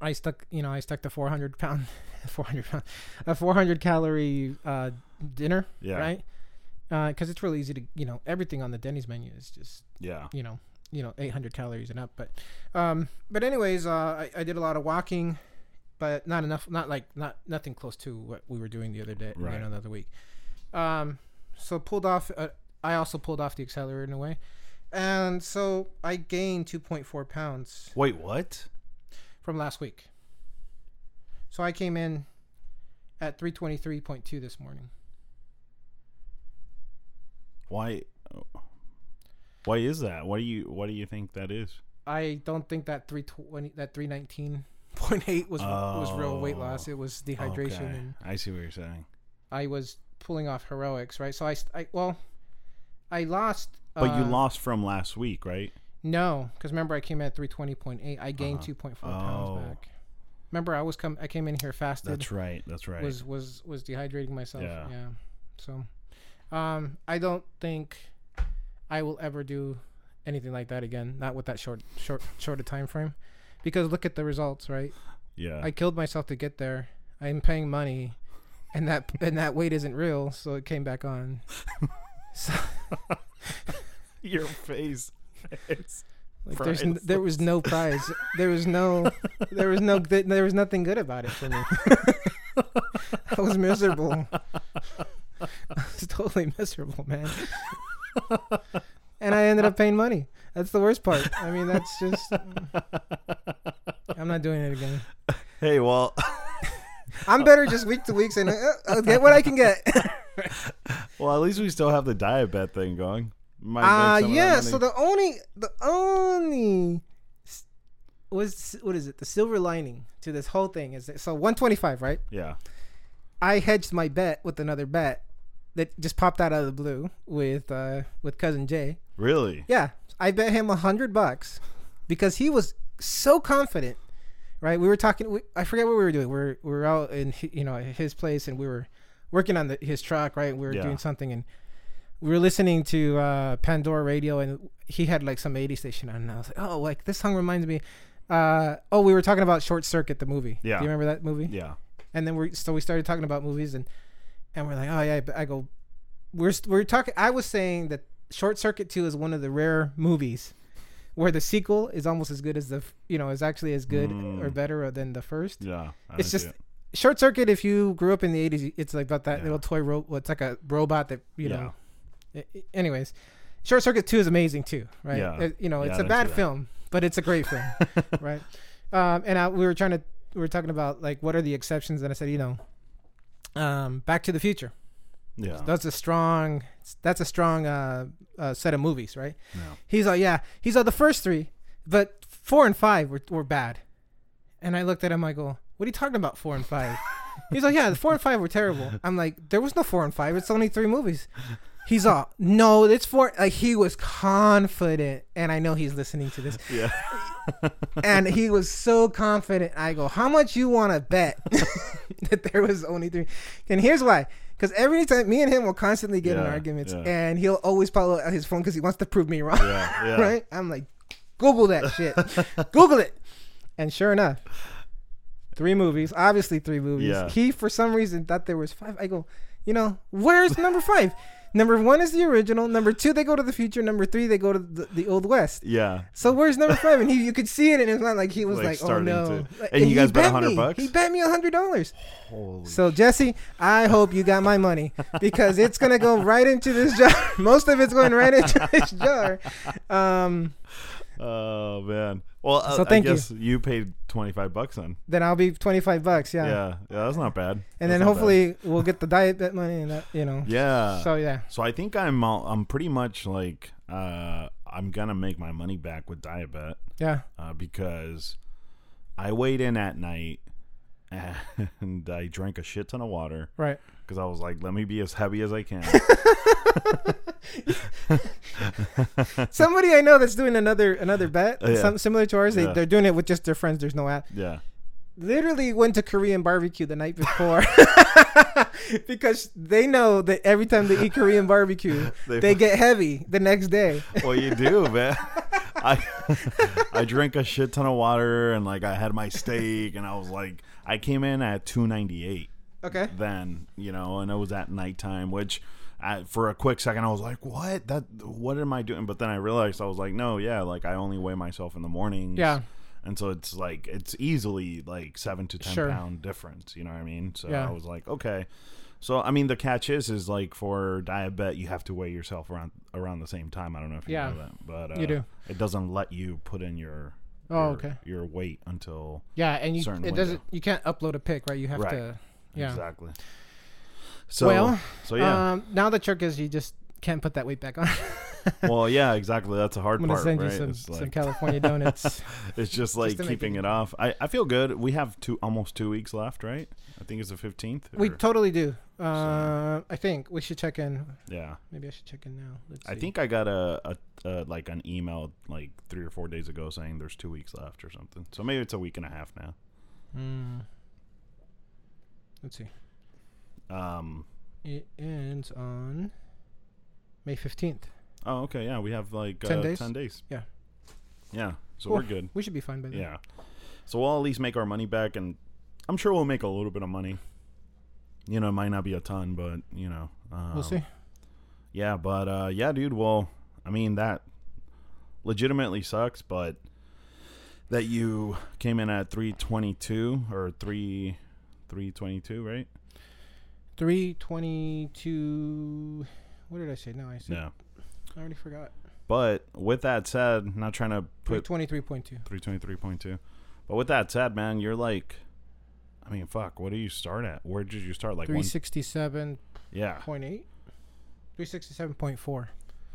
I stuck, you know, I stuck the 400 pound, 400 pound, a 400 calorie uh, dinner, Yeah. right? Because it's really easy to, you know, everything on the Denny's menu is just, Yeah. you know, you know, 800 calories and up. But, um, but anyways, uh, I, I did a lot of walking, but not enough, not like not nothing close to what we were doing the other day, Right. you know, the other week. Um, so pulled off. Uh, I also pulled off the accelerator in a way, and so I gained 2.4 pounds Wait, what? from last week. So I came in at 323.2 this morning. Why? Why is that? What do you What do you think that is? I don't think that 320 that 319.8 was was real weight Oh, loss. It was dehydration Okay. and I see what you're saying. I was pulling off heroics, right? So I, I well, I lost. But you uh, lost from last week, right? No, because remember I came in at 320.8. I gained Uh-huh. 2.4 Oh. pounds back. Remember I was come I came in here fasted. That's right. That's right. Was was was dehydrating myself. Yeah. Yeah. So, um, I don't think I will ever do anything like that again. Not with that short short short a time frame, because look at the results, right? yeah. I killed myself to get there. I'm paying money, and that and that weight isn't real, so it came back on. so, Your face. It's like, there's n- there was no prize. There was no there was no there was nothing good about it for me. I was miserable. I was totally miserable, man. and I ended up paying money. That's the worst part. I mean, that's just. I'm not doing it again. hey, well, I'm better just week to week saying, uh, I'll get what I can get. well, at least we still have the DietBet thing going. Might make Uh some of that yeah. So the only the only was what is it? The silver lining to this whole thing is that, so 125, right? yeah, I hedged my bet with another bet that just popped out of the blue with uh with cousin Jay. really. Yeah, I bet him a hundred bucks because he was so confident. Right, we were talking. We, I forget what we were doing. We are we were out in you know his place and we were working on the, his truck. Right, we were Yeah. doing something and we were listening to uh, Pandora radio and he had like some 80 station on and I was like, oh, like this song reminds me. Uh, oh, we were talking about Short Circuit, the movie. Yeah. Do you remember that movie? Yeah, and then we so we started talking about movies and and we're like oh yeah I go we're we're talking I was saying that Short Circuit 2 is one of the rare movies where the sequel is almost as good as the you know is actually as good Mm. or better than the first yeah. I It's just- it. Short Circuit if you grew up in the 80s it's like about that Yeah. little toy robot. it's like a robot that you Yeah. know I- I- anyways Short Circuit 2 is amazing too right Yeah. It- you know Yeah, it's a bad film but it's a great film right? Um, and I, we were trying to we were talking about like what are the exceptions, and I said, you know, um, Back to the Future. yeah. That's a strong that's a strong uh, uh, set of movies, right? yeah. He's like, yeah, he's like the first three, but four and five were were bad. And I looked at him, I go, what are you talking about, four and five? He's like, yeah, the four and five were terrible. I'm like, there was no four and five. It's only three movies. He's all, no, it's four. Like he was confident, and I know he's listening to this Yeah. and he was so confident. I go, how much you want to bet that there was only three? And here's why. Because every time me and him will constantly get in Yeah, arguments, yeah. and he'll always pull out his phone because he wants to prove me wrong. Yeah. Right? I'm like, Google that shit. Google it. And sure enough, three movies. Obviously, three movies. He, for some reason, thought there was five. I go, you know, where's number five? Number one is the original. Number two, they go to the future. Number three, they go to the, the old west. Yeah. So where's number five? And he, you could see it, and it's not like he was Like like, "Oh no!" to- Like, And you guys bet 100 bucks? He bet me a hundred dollars. Holy. So Jesse, I hope you got my money because it's gonna go right into this jar. Most of it's going right into this jar. Um, Oh man. Well, uh, So thank I you. guess you. paid twenty five bucks then. then I'll be twenty five bucks. Yeah. Yeah. yeah. that's not bad. And That's then hopefully we'll get the diet bet money and that you know. Yeah. So yeah. So I think I'm I'm pretty much like uh I'm gonna make my money back with DietBet Yeah. uh, because I weighed in at night and I drank a shit ton of water Right. Because I was like, let me be as heavy as I can. Somebody I know that's doing another another bet, Oh, yeah. some, similar to ours. They, Yeah. They're doing it with just their friends. There's no app. yeah. Literally went to Korean barbecue the night before because they know that every time they eat Korean barbecue, They- they get heavy the next day. Well, you do, man. I I drank a shit ton of water and like I had my steak and I was like, I came in at 298 Okay. then, you know, and it was at nighttime, which I, for a quick second I was like, what? That what am I doing? But then I realized I was like, no, yeah, like I only weigh myself in the mornings. Yeah. And so it's like it's easily like seven to ten Sure. pound difference. You know what I mean? So Yeah. I was like, okay. So I mean, the catch is, is like for DietBet, you have to weigh yourself around around the same time. I don't know if you Yeah. know that, but uh, You do. It doesn't let you put in your Oh, your, okay. your weight until Yeah, and you it window. doesn't. You can't upload a pic, right? You have Right. to. Yeah. exactly. So well, so yeah, um, now the trick is you just can't put that weight back on. well yeah, exactly. That's a hard I'm gonna part, send right? you some, it's some like California donuts. it's just like make keeping it- it off. I I feel good. We have two almost two weeks left, right? I think it's the fifteenth. we totally do. Uh, I think we should check in. yeah. Maybe I should check in now. Let's I see. think I got a, a, a like an email like three or four days ago saying there's two weeks left or something. So maybe it's a week and a half now. Mm. Let's see. Um. It ends on May fifteenth. Oh, okay. Yeah, we have like 10 uh, days? Ten days. Yeah. Yeah. So we're good. We should be fine by then. Yeah. So we'll at least make our money back, and I'm sure we'll make a little bit of money. You know, it might not be a ton, but you know, um, We'll see. Yeah, but uh, yeah, dude. Well, I mean that legitimately sucks, but that you came in at 322 or 3 322, right? Three twenty-two. What did I say? No, I said. Yeah. I already forgot. But with that said, not trying to put twenty-three point two. 323.2. But with that said, man, you're like I mean, fuck, what do you start at? Where did you start like Three one sixty-seven Yeah. point eight. Three sixty-seven point four.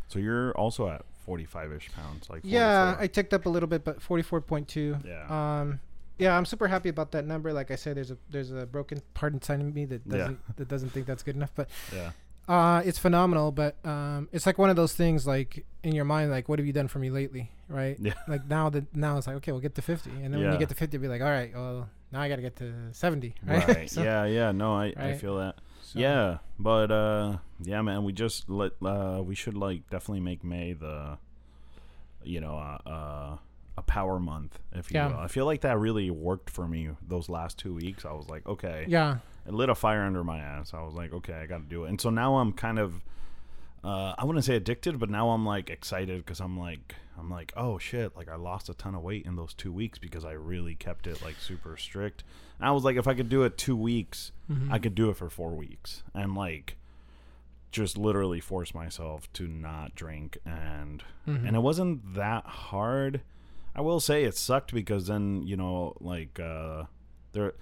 So you're also at 45ish pounds like Yeah, I ticked up a little bit, but forty-four point two. Yeah. Um, yeah, I'm super happy about that number. Like I said, there's a there's a broken part inside of me that doesn't that doesn't think that's good enough. But yeah. uh, it's phenomenal. But um, it's like one of those things like in your mind, like what have you done for me lately, right? Yeah. Like now that now it's like okay, we'll get to fifty, and then when you get to fifty, be like, all right, well now I got to get to seventy, right? Right. So- yeah, yeah. No, I, I feel that. so- Yeah, but uh yeah, man, we just let uh we should like definitely make May the you know, uh, uh a power month, if you Yeah. will. I feel like that really worked for me those last 2 weeks. I was like, okay. Yeah. It lit a fire under my ass. I was like, okay, I got to do it. And so now I'm kind of uh, I wouldn't say addicted, but now I'm like excited because I'm like, I'm like, oh shit, like I lost a ton of weight in those two weeks because I really kept it like super strict. And I was like, if I could do it two weeks, Mhm. I could do it for four weeks and like just literally force myself to not drink and Mhm. and it wasn't that hard. I will say it sucked because then you know like uh there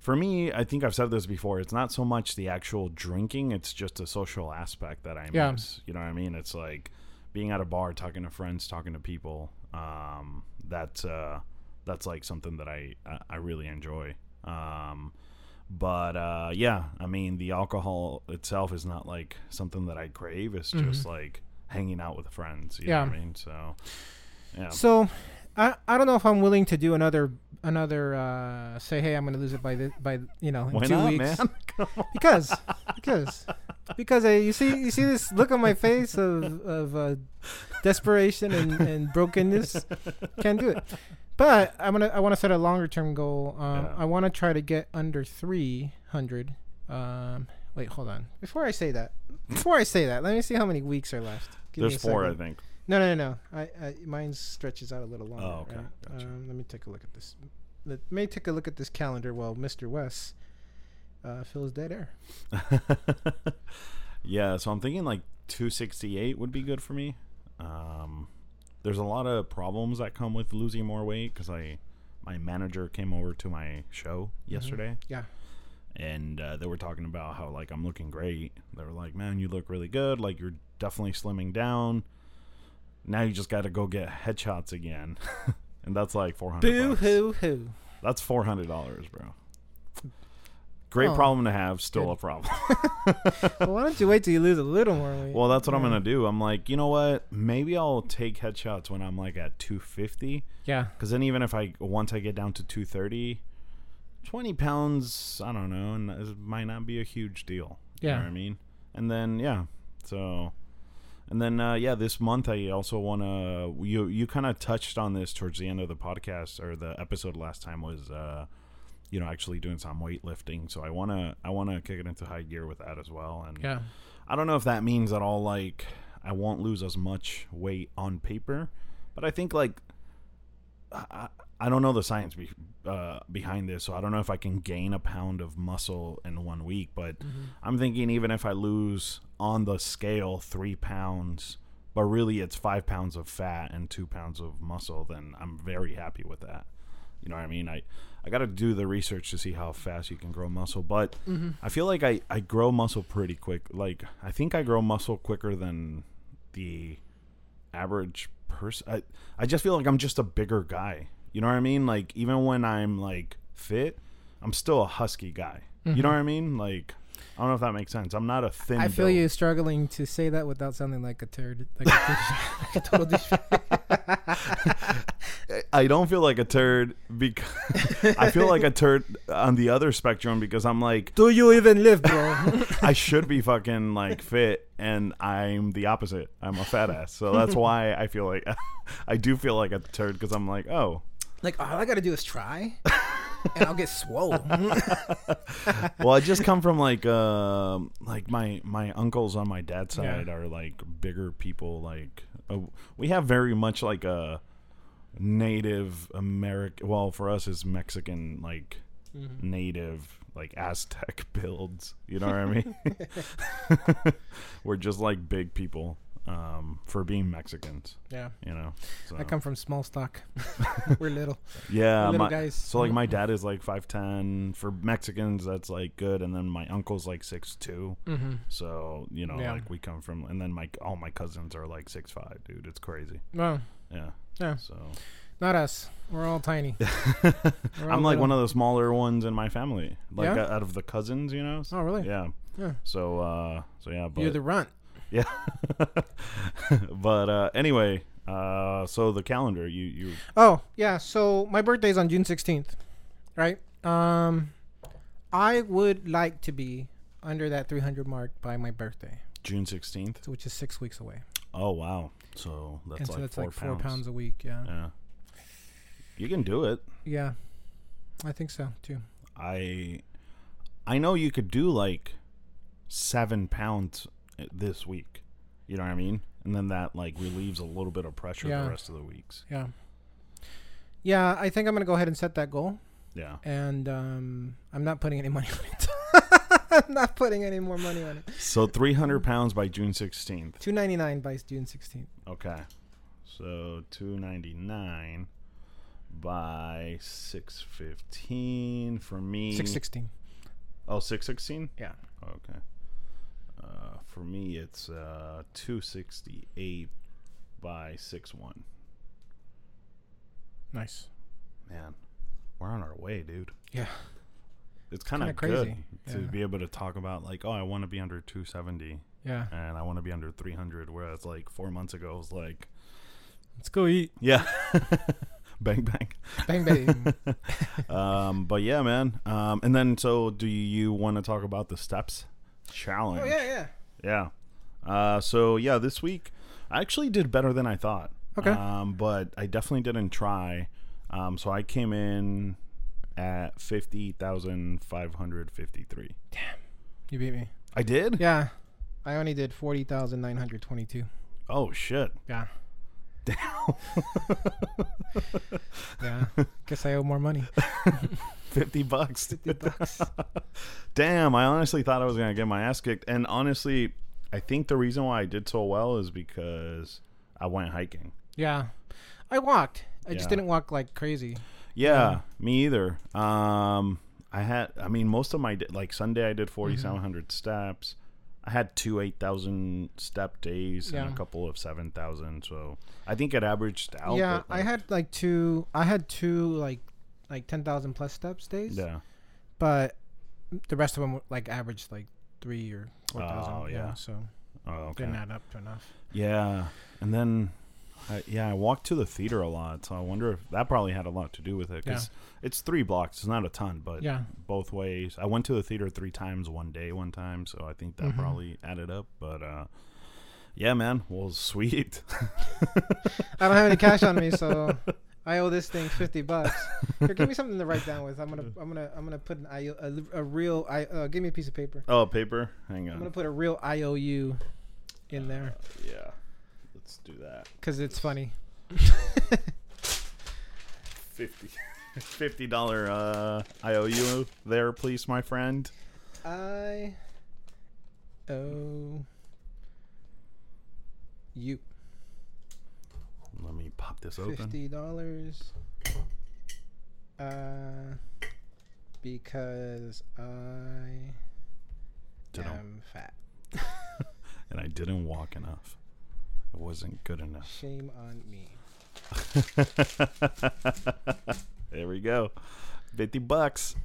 for me I think I've said this before it's not so much the actual drinking it's just a social aspect that I Yeah. miss you know what I mean it's like being at a bar talking to friends talking to people um that's uh that's like something that I I, really enjoy um but uh yeah I mean the alcohol itself is not like something that I crave it's just like hanging out with friends you know Mm-hmm. Yeah. what I mean so yeah So, I I don't know if I'm willing to do another another uh say hey I'm gonna lose it by the by you know in why two not weeks. because because because I, you see you see this look on my face of of uh, desperation and, and brokenness? Can't do it. But I'm gonna I want to set a longer term goal. Um, Yeah. I want to try to get under 300 um wait hold on. Before I say that before I say that let me see how many weeks are left. Give there's four I think No, no, no, no. I, I mine stretches out a little longer. Oh, okay. right? Gotcha. Um, let me take a look at this. Let me take a look at this calendar while Mr. West uh, fills dead air. yeah so I'm thinking like 268 would be good for me um there's a lot of problems that come with losing more weight because I my manager came over to my show yesterday Yeah. and uh, they were talking about how like I'm looking great. They were like, "Man, you look really good. Like you're definitely slimming down. Now you just got to go get headshots again." and that's like 400 Boo bucks. hoo hoo. That's four hundred dollars, bro. Great Oh, problem to have. Still good. a problem. well, why don't you wait till you lose a little more weight? well, that's what I'm gonna do. I'm like, you know what? Maybe I'll take headshots when I'm like at 250. Yeah. Because then even if I once I get down to 230, 20 pounds, I don't know, and it might not be a huge deal. You Yeah. know what I mean? And then yeah, so. And then uh, yeah, this month I also want to. You you kind of touched on this towards the end of the podcast or the episode last time was, uh, you know, actually doing some weightlifting. So I wanna I wanna kick it into high gear with that as well. And Yeah. I don't know if that means at all like I won't lose as much weight on paper, but I think like I, I don't know the science be, uh, behind this, so I don't know if I can gain a pound of muscle in one week. But I'm thinking even if I lose on the scale three pounds, but really it's five pounds of fat and two pounds of muscle, then I'm very happy with that. You know what I mean? I I got to do the research to see how fast you can grow muscle, but I feel like I I grow muscle pretty quick. Like I think I grow muscle quicker than the average person. I I just feel like I'm just a bigger guy. You know what I mean? Like even when I'm like fit, I'm still a husky guy. You know mm-hmm. what I mean? Like I don't know if that makes sense. I'm not a thin. I feel build. you struggling to say that without sounding like a turd, like a, like a total douchebag. I don't feel like a turd because I feel like a turd on the other spectrum because I'm like Do you even live, bro? I should be fucking like fit and I'm the opposite. I'm a fat ass. So that's why I feel like I do feel like a turd because I'm like, oh, like all I gotta do is try, and I'll get swole. well, I just come from like um like my my uncles on my dad's Yeah. side are like bigger people. Like uh, we have very much like a Native American. Well, for us, is Mexican like Mm-hmm. native like Aztec builds. You know what I mean? We're just like big people um, for being Mexicans. yeah, You know. So. I come from small stock. We're little. Yeah, little my, guys. So like my dad is like five ten. For Mexicans, that's like good, and then my uncle's like six two. Mm-hmm. So you know, Yeah. like we come from, and then my all my cousins are like six five, dude. It's crazy. Well, Yeah. Yeah. So not us. We're all tiny. We're all I'm like little. one of the smaller ones in my family, like Yeah? out of the cousins, you know. Oh, really? Yeah. Yeah. So uh, so yeah, but You're the runt. Yeah. but uh, anyway, uh, so the calendar, you you Oh, yeah. So my birthday is on June 16th, right? Um, I would like to be under that 300 mark by my birthday, June sixteenth. which is six weeks away. Oh wow. So that's and like so that's four like four pounds. pounds a week. Yeah. Yeah. You can do it. Yeah. I think so too. I I know you could do like seven pounds this week. You know what I mean? And then that like relieves a little bit of pressure Yeah. the rest of the weeks. Yeah. Yeah, I think I'm gonna go ahead and set that goal, Yeah. and um, I'm not putting any money on it. I'm not putting any more money on it. So 300 pounds by June 16th. 299 by June 16th. Okay. So 299 by 615 for me. 616. Oh, 616? Yeah. Okay. Uh, for me, it's uh, 268 by 61. Nice. Man, we're on our way, dude. Yeah. It's kind of good crazy. to Yeah. be able to talk about, like, oh, I want to be under 270 Yeah. and I want to be under 300. Whereas, like, four months ago, it was like, Let's go eat. yeah, bang, bang. Bang bang. um, but yeah, man. Um, and then, so do you want to talk about the steps challenge? oh yeah, yeah. Yeah. Uh, so yeah, this week I actually did better than I thought. Okay. Um, but I definitely didn't try. Um, so I came in at fifty thousand five hundred fifty-three. Damn, You beat me. I did. Yeah. I only did 40,922. Oh shit. Yeah. Damn. Yeah. Guess I owe more money. Fifty bucks. 50 bucks. Damn. I honestly thought I was gonna get my ass kicked, and honestly, I think the reason why I did so well is because I went hiking. Yeah. I walked. I Yeah. just didn't walk like crazy. Yeah, Yeah. me either. Um, I had, I mean, most of my like Sunday, I did Mm-hmm. forty seven hundred steps. I had two eight thousand step days and a couple of seven thousand. So I think it averaged out. yeah, but, I had like two. I had two like like ten thousand plus steps days. Yeah. But the rest of them were, like averaged like three or four thousand. Oh, yeah. So Oh, okay. didn't add up to enough. Yeah, and then, I, yeah, I walked to the theater a lot, so I wonder if that probably had a lot to do with it. Because it's three blocks; it's not a ton, but Yeah. both ways. I went to the theater three times one day, one time, so I think that Mhm. probably added up. But uh, yeah, man, well, sweet. I don't have any cash on me, so I owe this thing fifty bucks. Here, give me something to write down with. I'm gonna, I'm gonna, I'm gonna put an I, a, a real I. Uh, give me a piece of paper. oh, paper. Hang on. I'm gonna put a real IOU in there Uh, yeah, let's do that. because it's funny. Fifty. Fifty dollar uh, IOU there, please, my friend. I owe you Let me pop this open. fifty dollars. Uh, because I Didn't- am fat. and I didn't walk enough. It wasn't good enough. Shame on me. there we go. 50 bucks.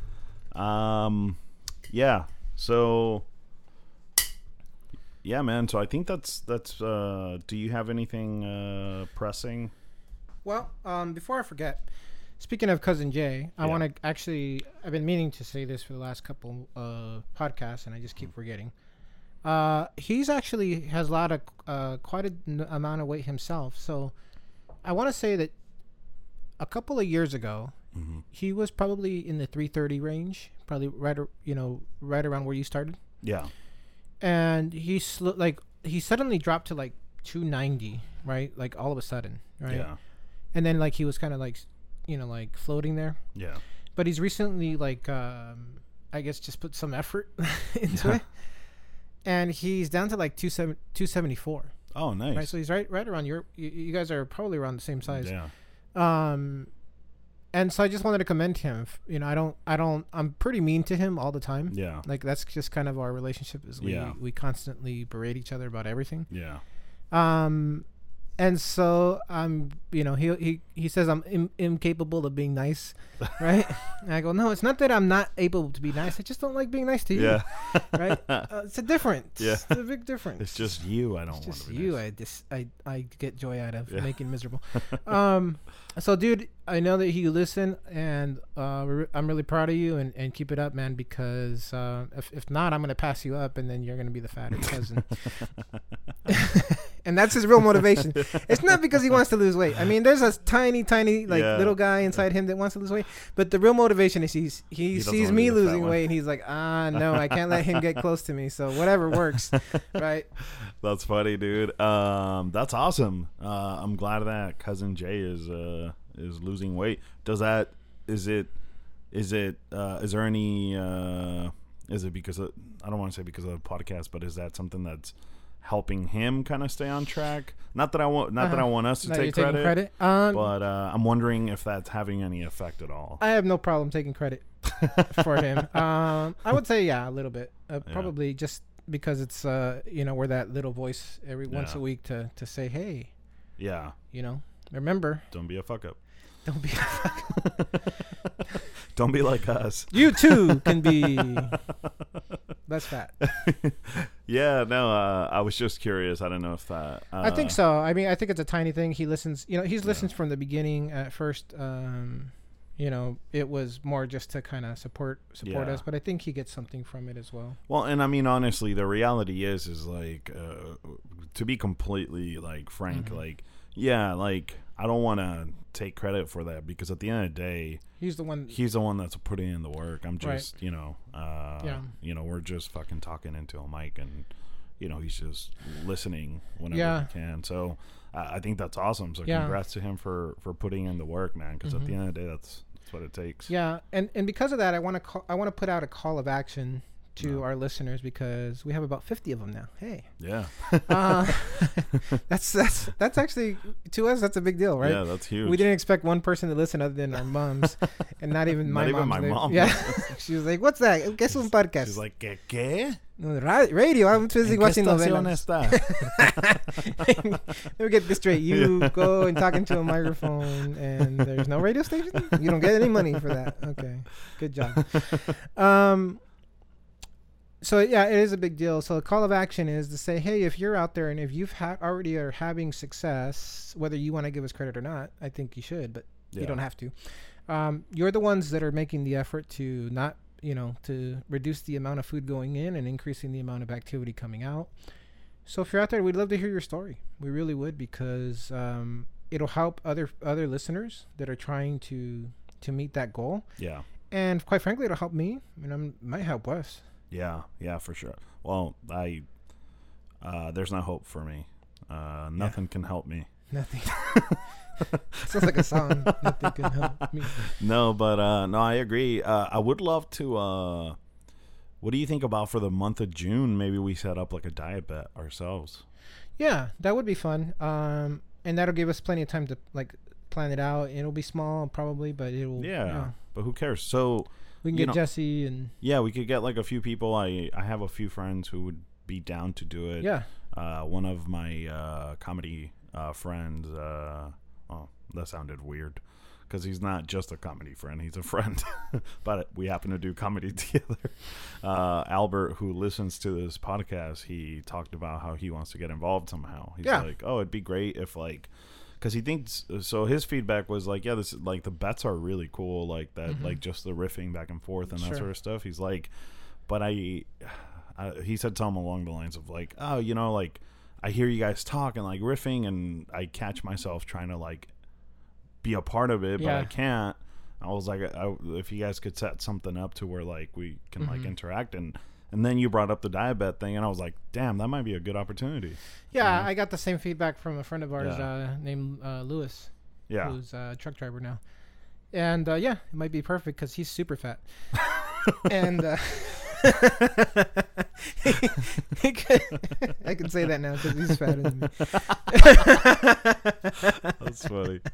Um yeah. So yeah, man. So I think that's that's uh do you have anything uh pressing? Well, um, before I forget, speaking of cousin Jay, I Yeah. want to actually. I've been meaning to say this for the last couple uh, podcasts, and I just keep Mm. forgetting. Uh, he's actually has a lot of uh, quite an amount of weight himself. So, I want to say that a couple of years ago, Mm-hmm. he was probably in the 330 range, probably right, you know, right around where you started, Yeah. and he sl- like he suddenly dropped to like 290, right? Like all of a sudden, right? Yeah. and then like he was kind of like you know like floating there Yeah. but he's recently like um i guess just put some effort into Yeah. it and he's down to like 27 274 Oh, nice. right so he's right right around your you, you guys are probably around the same size Yeah. um and so i just wanted to commend him you know i don't i don't i'm pretty mean to him all the time Yeah. like that's just kind of our relationship is we Yeah. we constantly berate each other about everything Yeah. um and so I'm, you know he he he says i'm Im- incapable of being nice right and i go no it's not that i'm not able to be nice i just don't like being nice to you Yeah. right uh, it's a difference Yeah. it's a big difference It's just you I don't it's want just to be you nice. i just i i get joy out of Yeah. making miserable um so dude i know that you listen and uh i'm really proud of you and and keep it up man because uh if, if not i'm gonna pass you up and then you're gonna be the fatter cousin and that's his real motivation. It's not because he wants to lose weight. I mean, there's a tiny, tiny like Yeah. little guy inside him that wants to lose weight, but the real motivation is he's he, He sees me losing weight and he's like, ah, no, I can't let him get close to me. So whatever works, right? That's funny, dude. Um, that's awesome. Uh, I'm glad that cousin Jay is uh is losing weight. Does that is it is it uh is there any uh is it because of, I don't want to say because of the podcast, but is that something that's helping him kind of stay on track? Not that I want not that I Uh-huh. want us to Now take credit, credit. Um, but uh, I'm wondering if that's having any effect at all. I have no problem taking credit for him. Um, I would say yeah, a little bit. Uh, Yeah. Probably just because it's uh, you know, we're that little voice every once Yeah. a week to to say, hey, yeah, you know, remember, don't be a fuck up. Don't be. Don't be like us. you too can be less fat. yeah, no, uh, I was just curious. I don't know if that. Uh, I think so. I mean, I think it's a tiny thing. He listens. You know, he's Yeah. listens from the beginning. At first, um, you know, it was more just to kind of support support Yeah. us. But I think he gets something from it as well. Well, and I mean, honestly, the reality is, is like, uh, to be completely like frank, Mhm. like, yeah, like I don't want to take credit for that because at the end of the day, He's the one. he's the one that's putting in the work. I'm Right. just, you know, uh, Yeah. you know, we're just fucking talking into a mic and. You know, he's just listening whenever Yeah. he can. So uh, I think that's awesome. So Yeah. congrats to him for for putting in the work, man. Because at Mhm. the end of the day, that's that's what it takes. Yeah, and and because of that, I want to. I want to put out a call of action to Yeah. our listeners because we have about fifty of them now. Hey, Yeah. uh, that's that's that's actually to us that's a big deal, right? Yeah, that's huge. We didn't expect one person to listen other than our moms, and not even my Not even my mom. Yeah, she was like, "What's that? Guess what podcast?" She's like, ¿qué? qué? No, radio. I'm busy watching novelas. Let me get this straight. You go and talk into a microphone, and there's no radio station. You don't get any money for that. Okay, good job. Um, so yeah, it is a big deal. So the call of action is to say, hey, if you're out there and if you've ha- already are having success, whether you want to give us credit or not, I think you should, but you don't have to. Um, you're the ones that are making the effort to not, you know, to reduce the amount of food going in and increasing the amount of activity coming out. So if you're out there, we'd love to hear your story. We really would because um, it'll help other other listeners that are trying to to meet that goal. Yeah. And quite frankly, it'll help me, I and mean, I'm, might help Wes. Yeah, yeah, for sure. Well, I uh, there's no hope for me. Uh, nothing can help me. Nothing. Sounds like a song. Nothing can help me. No, but uh, no, I agree. Uh, I would love to. Uh, what do you think about for the month of June? Maybe we set up like a diet bet ourselves. Yeah, that would be fun. Um, and that'll give us plenty of time to like plan it out. It'll be small probably, but it'll Yeah, but who cares? So We can get know- Jesse and yeah, we could get like a few people. I I have a few friends who would be down to do it. yeah, Uh, one of my uh, comedy uh, friends. Uh, oh, that sounded weird. Because he's not just a comedy friend; he's a friend. but we happen to do comedy together. Uh, Albert, who listens to this podcast, he talked about how he wants to get involved somehow. He's Yeah. like, "Oh, it'd be great if like." Because he thinks so. His feedback was like, "Yeah, this is like the bets are really cool, like that, Mhm. like just the riffing back and forth and Sure. that sort of stuff." He's like, "But I, uh, he said something along the lines of like, oh, you know, like I hear you guys talk and like riffing, and I catch myself trying to like be a part of it, but I can't. I was like, I, if you guys could set something up to where like we can like Mhm. interact, and and then you brought up the DietBet thing, and I was like, damn, that might be a good opportunity. yeah. Mhm. I got the same feedback from a friend of ours Yeah. uh, named uh, Lewis, Yeah, who's a truck driver now. And uh, yeah, it might be perfect because he's super fat. and uh, I can say that now because he's fatter than me. that's funny.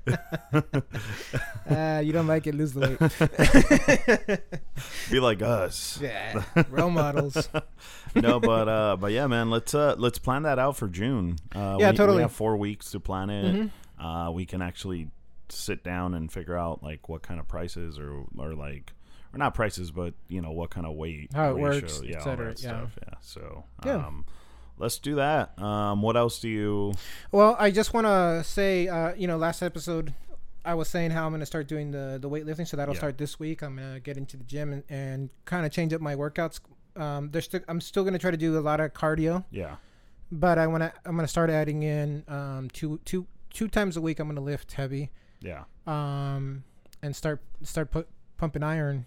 Uh, you don't like it, lose the weight. be like us. yeah, role models. no, but uh, but yeah, man, let's uh, let's plan that out for June. Uh, Yeah, we, totally. We have four weeks to plan it. Mhm. uh, we can actually sit down and figure out like what kind of prices or or like or not prices, but you know what kind of weight, How it works, yeah, et all cetera, that yeah. stuff. Yeah. So Yeah. um, let's do that. Um, what else do you? Well, I just want to say, uh, you know, last episode, I was saying how I'm going to start doing the the weightlifting, so that'll Yeah. start this week. I'm going to get into the gym and, and kind of change up my workouts. Um, there's sti- I'm still going to try to do a lot of cardio, Yeah. but I want to I'm going to start adding in um, two two two times a week. I'm going to lift heavy, Yeah. um, and start start put pumping iron,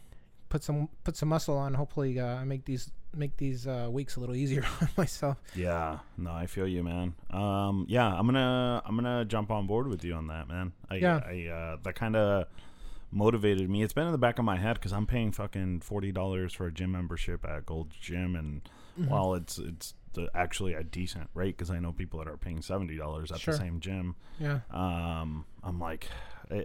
put some put some muscle on. Hopefully, uh, I make these make these uh, weeks a little easier on myself. Yeah. No, I feel you, man. Um, yeah, I'm gonna I'm gonna jump on board with you on that, man. I, Yeah. I uh, that kind of motivated me. It's been in the back of my head because I'm paying fucking forty dollars for a gym membership at Gold's Gym, and Mhm. while it's it's actually a decent rate because I know people that are paying seventy dollars at Sure. the same gym. Yeah. Um, I'm like,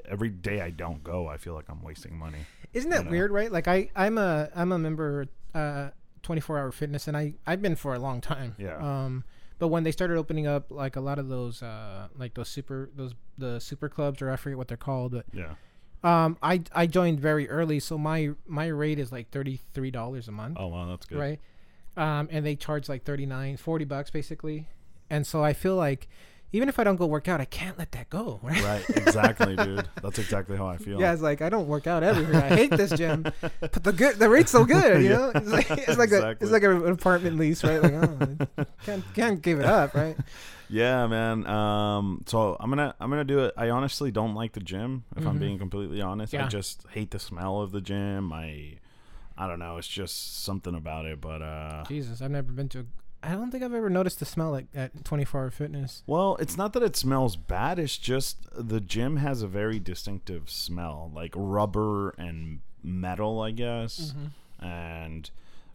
every day I don't go, I feel like I'm wasting money. Isn't that weird, right? Like I, I'm a, I'm a member, uh, 24 hour fitness, and I, I've been for a long time. Yeah. Um, but when they started opening up, like a lot of those, uh, like those super, those the super clubs, or I forget what they're called. But, Yeah. um, I, I joined very early, so my, my rate is like thirty three dollars a month, Oh wow, that's good. right? Um, and they charge like 39, 40 bucks basically, and so I feel like, even if I don't go work out, I can't let that go, right? Right. Exactly, dude. That's exactly how I feel. Yeah, it's like I don't work out everywhere. I hate this gym, but the good, the rate's so good. You Yeah, know, it's like it's like a it's like an apartment lease, right? Like, oh, can't can't give it up, right? Yeah, man. Um, so I'm gonna I'm gonna do it. I honestly don't like the gym. If I'm Mhm. being completely honest, I just hate the smell of the gym. I I don't know. It's just something about it. But uh, Jesus, I've never been to. a I don't think I've ever noticed the smell like at 24 Hour Fitness. well, it's not that it smells bad. It's just the gym has a very distinctive smell, like rubber and metal, I guess. And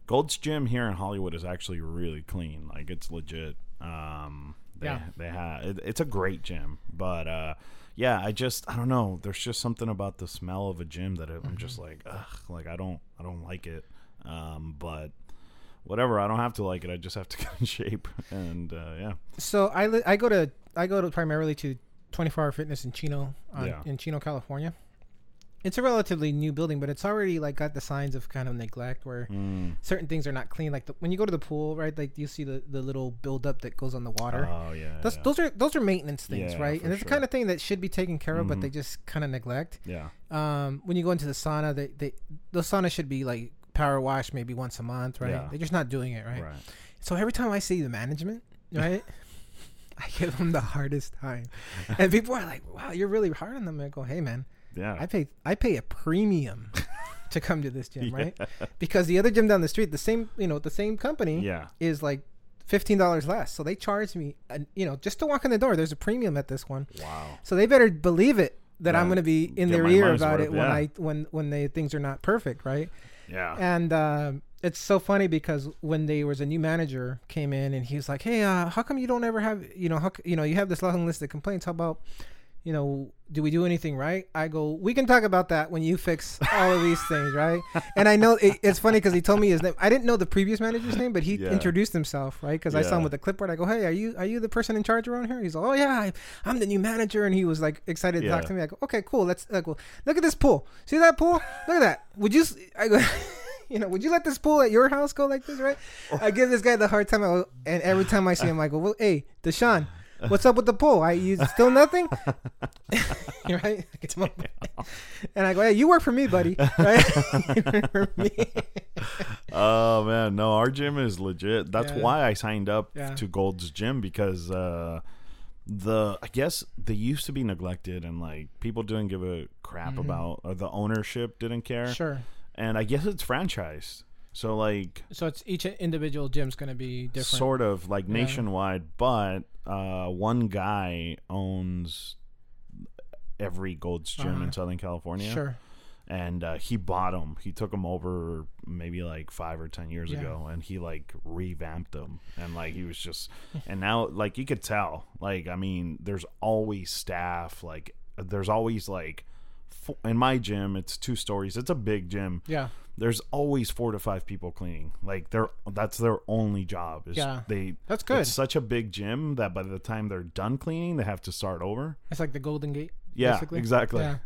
Gold's Gym here in Hollywood is actually really clean. Like it's legit. Um, they Yeah. they have it, it's a great gym, but uh, yeah, I just I don't know. There's just something about the smell of a gym that it, I'm just like ugh, like I don't I don't like it. Um, but whatever. I don't have to like it. I just have to get in shape. And uh, yeah, So I li- I go to I go to primarily to 24 Hour Fitness in Chino, on, Yeah. in Chino, California. It's a relatively new building, but it's already like got the signs of kind of neglect where Mm. certain things are not clean. Like the, when you go to the pool, right? Like you see the, the little buildup that goes on the water. Oh yeah. Yeah. Those are those are maintenance things, Yeah, right? And it's the kind of thing that should be taken care of, but Mhm. they just kind of neglect. yeah. Um, when you go into the sauna, they, they the sauna should be like power wash maybe once a month, right? Yeah. They're just not doing it, Right. right? So every time I see the management, right, I give them the hardest time, and people are like, "Wow, you're really hard on them." I go, "Hey, man, Yeah. I pay I pay a premium to come to this gym, Yeah. right? Because the other gym down the street, the same you know the same company, yeah. is like fifteen dollars less. So they charge me, uh, you know, just to walk in the door. There's a premium at this one, Wow. so they better believe it that I'm going to be in get their ear about it when yeah. I when when they things are not perfect, right? Yeah. And um, it's so funny because when there was a new manager came in and he was like, "Hey, uh, how come you don't ever have you know how you know you have this long list of complaints? How about you know do we do anything right?" I go, "We can talk about that when you fix all of these things, right?" And I know it, it's funny because he told me his name. I didn't know the previous manager's name, but he Yeah. introduced himself, right? Because I saw him with the clipboard. I go, "Hey, are you are you the person in charge around here?" He's like, "Oh yeah, I, I'm the new manager," and he was like excited to talk to me. I go, "Okay, cool. Let's uh, look at this pool. See that pool? Look at that. Would you?" s- I go. You know, would you let this pool at your house go like this, right? I give this guy the hard time, I and every time I see him, I go, "Well, hey, Deshaun, what's up with the pool? I you still nothing, right?" I get up. And I go, "Hey, you work for me, buddy, right? For me." Oh man, no, our gym is legit. That's Yeah. why I signed up Yeah. to Gold's Gym because uh the I guess they used to be neglected and like people didn't give a crap Mhm. about or the ownership didn't care. Sure. And I guess it's franchised. So like So it's each individual gym's going to be different. sort of like Yeah. nationwide, but uh one guy owns every Gold's Gym Uh-huh. in Southern California Sure. and uh, he bought them. He took them over maybe like five or ten years Yeah. ago, and he like revamped them. And like he was just, and now like you could tell, like I mean, there's always staff. Like there's always like, in my gym, it's two stories. It's a big gym. Yeah. There's always four to five people cleaning. Like they're that's their only job. Is Yeah. they. That's good. It's such a big gym that by the time they're done cleaning, they have to start over. It's like the Golden Gate. Yeah, basically. exactly. Yeah.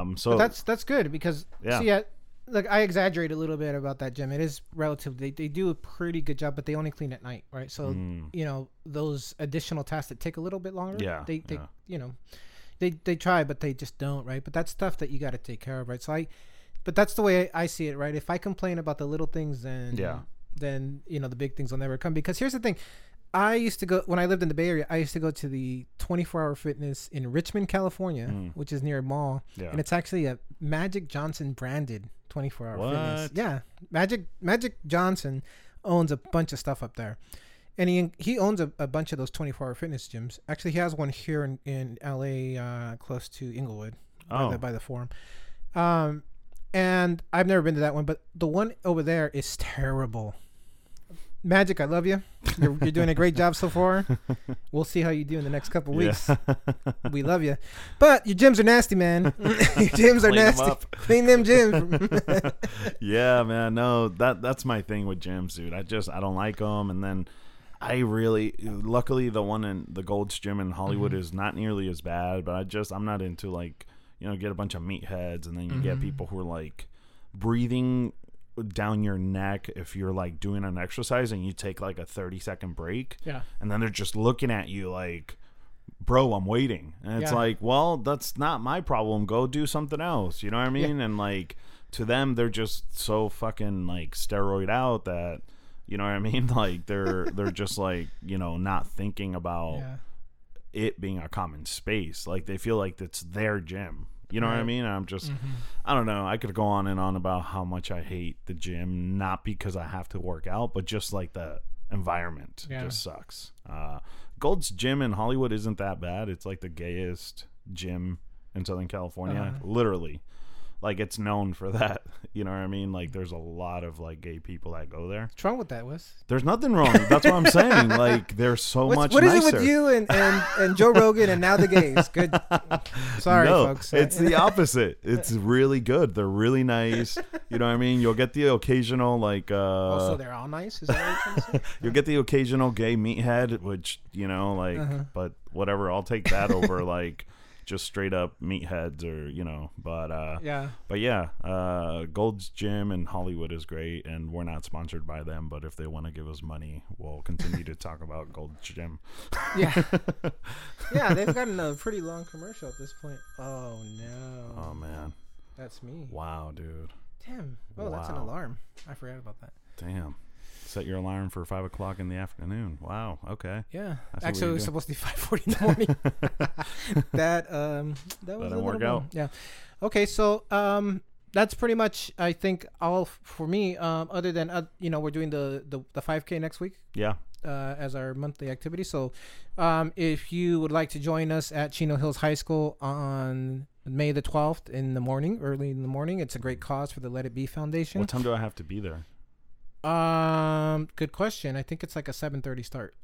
Um. So But that's that's good because Yeah. see, I, look, I exaggerate a little bit about that gym. It is relative. They they do a pretty good job, but they only clean at night, right? So Mm. you know those additional tasks that take a little bit longer. Yeah, They they yeah. you know they they try, but they just don't, right? But that's stuff that you got to take care of, right? So I, but that's the way I see it, right? If I complain about the little things, then Yeah. then you know the big things will never come. Because here's the thing. I used to go when I lived in the Bay Area. I used to go to the 24 Hour Fitness in Richmond, California, Mm. which is near a mall yeah. and it's actually a Magic Johnson branded 24 hour fitness. Yeah, Magic Magic Johnson owns a bunch of stuff up there, and he he owns a, a bunch of those 24 hour fitness gyms. Actually, he has one here in in LA, uh, close to Inglewood, by, oh. the, by the Forum. Um, and I've never been to that one, but the one over there is terrible. Magic, I love you. You're, you're doing a great job so far. We'll see how you do in the next couple weeks. Yeah. We love you, but your gyms are nasty, man. your gyms are Clean nasty. up. Clean them gyms. yeah, man. No, that that's my thing with gyms, dude. I just I don't like them, and then I really, luckily, the one in the Gold's Gym in Hollywood Mhm. is not nearly as bad. But I just I'm not into like you know get a bunch of meatheads, and then you get Mhm. people who are like breathing down your neck if you're like doing an exercise and you take like a 30 second break yeah, and then they're just looking at you like bro i'm waiting and it's Yeah. like well that's not my problem go do something else you know what i mean and like to them they're just so fucking like steroid out that you know what i mean like they're they're just like you know not thinking about yeah, it being a common space like they feel like it's their gym you know what i mean i'm just Mhm. I don't know. I could go on and on about how much I hate the gym, not because I have to work out, but just like the environment Yeah. just sucks. Uh, Gold's Gym in Hollywood isn't that bad. It's like the gayest gym in Southern California, Uh-huh. literally. Like it's known for that. You know what I mean? Like there's a lot of like gay people that go there. What's wrong with that, Wes? There's nothing wrong. That's what I'm saying. Like they're so What's, much what is nicer. it with you and, and, and Joe Rogan and now the gays? Good. Sorry, no, folks. it's the opposite. It's really good. They're really nice. You know what I mean? You'll get the occasional like uh also, they're all nice. Is that what you're trying to say? You'll get the occasional gay meathead, which you know, like, Uh-huh. but whatever. I'll take that over like just straight up meatheads, or you know. But uh, Yeah. but yeah, uh, Gold's Gym in Hollywood is great, and we're not sponsored by them. But if they want to give us money, we'll continue to talk about Gold's Gym. Yeah. yeah, they've gotten a pretty long commercial at this point. Oh no. Oh man, That's me. wow, dude, Damn. Oh, that's an alarm. I forgot about that. damn. Set your alarm for five o'clock in the afternoon. Wow. Okay. Yeah. Actually, it was supposed to be five forty in the morning. that um that was didn't a little work out. Yeah. Okay, so um that's pretty much I think all for me. Um, other than uh, you know we're doing the the the five k next week. Yeah. uh, as our monthly activity. So, um, if you would like to join us at Chino Hills High School on May the 12th in the morning, early in the morning, it's a great cause for the Let It Be Foundation. What time do I have to be there? Um, good question. I think it's like a 7:30 start.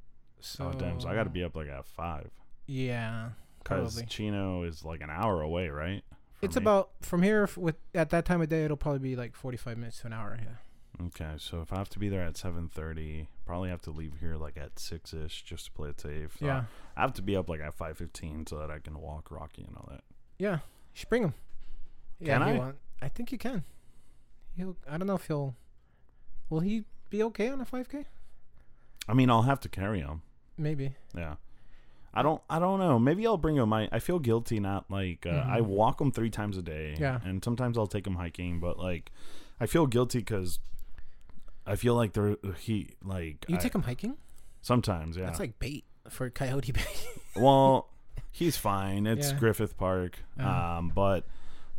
So, oh damn! So I got to be up like at five. Yeah, Because. Chino is like an hour away, right? It's me? about from here with at that time of day. It'll probably be like 45 minutes to an hour. Yeah. Okay, so if I have to be there at seven thirty, probably have to leave here like at six ish just to play it safe. So Yeah. I have to be up like at five fifteen so that I can walk Rocky and all that. Yeah. You should bring him. Yeah, Can I? Want, I think you can. He'll. I don't know if he'll. Will he be okay on a 5K? I mean, I'll have to carry him. Maybe. Yeah. I don't. I don't know. Maybe I'll bring him. I, I feel guilty not like uh, I Mhm. walk him three times a day. Yeah. And sometimes I'll take him hiking, but like I feel guilty because I feel like there he like You I- take him hiking? sometimes. Yeah. That's like bait for coyote bait. well, he's fine. It's Yeah. Griffith Park. Uh-huh. Um, but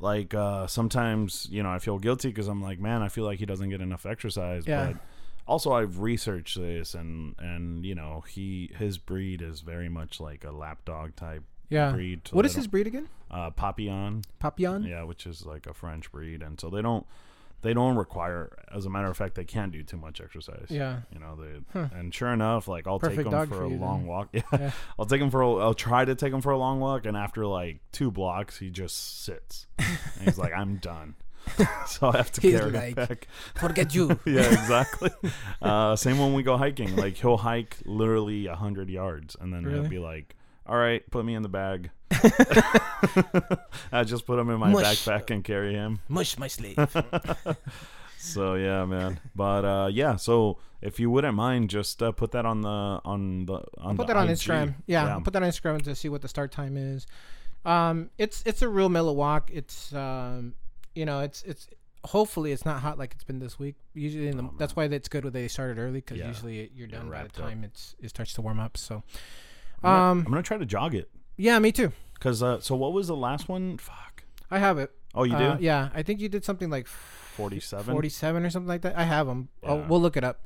like uh, sometimes, you know, I feel guilty because I'm like, man, I feel like he doesn't get enough exercise. Yeah. But also, I've researched this, and and you know, he his breed is very much like a lapdog type yeah. breed. so What his breed again? uh, Papillon? Papillon? Yeah, which is like a French breed, and so they don't they don't require. As a matter of fact, they can't do too much exercise. Yeah. You know, they Huh. and sure enough, like I'll Perfect take them for, for a you, long then. walk. Yeah, Yeah. I'll take him for. A, I'll try to take him for a long walk, and after like two blocks, he just sits. and he's like, "I'm done." so I have to He's carry like- him back. Forget you. yeah, exactly. Uh, same when we go hiking. Like he'll hike literally a hundred yards, and then Really? he'll be like, "All right, put me in the bag." I just put him in my Mush. backpack and carry him. Mush my slave. So yeah, man. But uh, yeah. So if you wouldn't mind, just uh, put that on the on the on put the that on IG. Instagram. Yeah, Yeah. I'll put that on Instagram to see what the start time is. Um, it's it's a real mellow walk. It's um, you know, it's it's hopefully it's not hot like it's been this week. Usually, in the, Oh, that's why it's good when they started early because Yeah. usually you're You're done by the wrapped up. time it's it starts to warm up. So, I'm gonna, um, I'm gonna try to jog it. yeah, me too. Cause uh, so what was the last one? Fuck. I have it. Oh, you Uh, do? yeah, I think you did something like Forty-seven. 47 or something like that. I have them. Oh, Yeah. we'll look it up.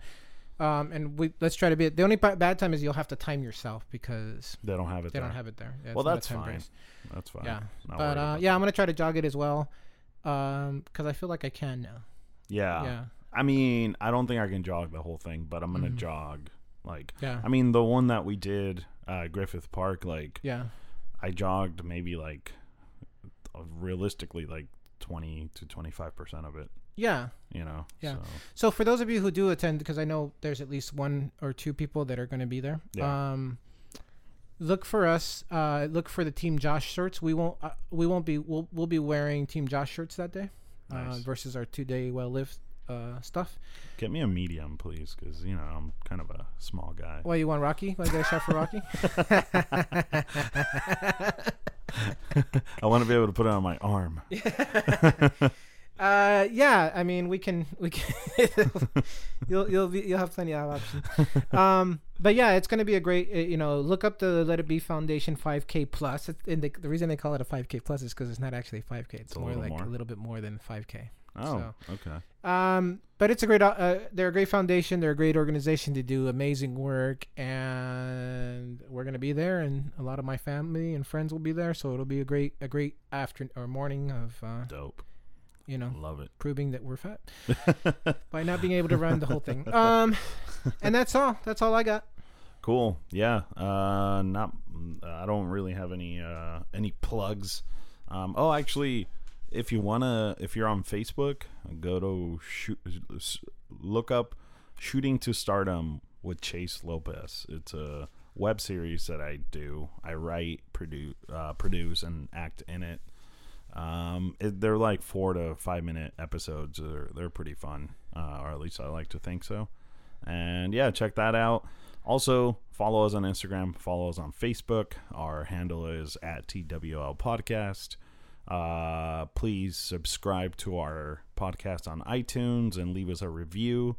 Um, and we let's try to be. It. The only ba- bad time is you'll have to time yourself because They don't have it they there. don't have it there. Yeah, Well, that's fine. That's fine. Yeah, Not but uh, yeah, that. I'm gonna try to jog it as well. Um, because I feel like I can now. Yeah. Yeah, I mean, I don't think I can jog the whole thing, but I'm gonna Mhm. jog. Like, yeah, I mean, the one that we did, uh, Griffith Park, like, yeah. I jogged maybe like, uh, realistically, like twenty to twenty-five percent of it. Yeah. You know. Yeah. So, So for those of you who do attend, because I know there's at least one or two people that are going to be there. Yeah. Um, look for us. Uh, look for the Team Josh shirts. We won't. Uh, we won't be. We'll we'll be wearing Team Josh shirts that day. Uh, Nice. versus our two day well lived uh, stuff. get me a medium, please, because you know I'm kind of a small guy. Why you want Rocky? Want to get a shot for Rocky? I want to be able to put it on my arm. uh, yeah. I mean, we can. We can. you'll you'll be you'll have plenty of options. Um, but yeah, it's gonna be a great. uh, You know, look up the Let It Be Foundation 5K plus. It's, and the, the reason they call it a 5K plus is because it's not actually 5K. It's, a more like more. a little bit more than 5K. Oh, okay. Um, but it's a great. Uh, they're a great foundation. They're a great organization to do amazing work, and we're gonna be there. And a lot of my family and friends will be there, so it'll be a great, a great afternoon or morning of uh, Dope. you know, Love it. proving that we're fat by not being able to run the whole thing. Um, and that's all. That's all I got. Cool. Yeah. Uh, not. I don't really have any uh, any plugs. Um, oh, actually, if you wanna, if you're on Facebook, go to shoot, look up "Shooting to Stardom" with Chase Lopez. It's a web series that I do. I write, produce, uh, produce, and act in it. Um, it, they're like four to five minute episodes. They're they're pretty fun, uh, or at least I like to think so. And yeah, check that out. Also, follow us on Instagram, follow us on Facebook. Our handle is at TWL Podcast. Uh, please subscribe to our podcast on iTunes and leave us a review.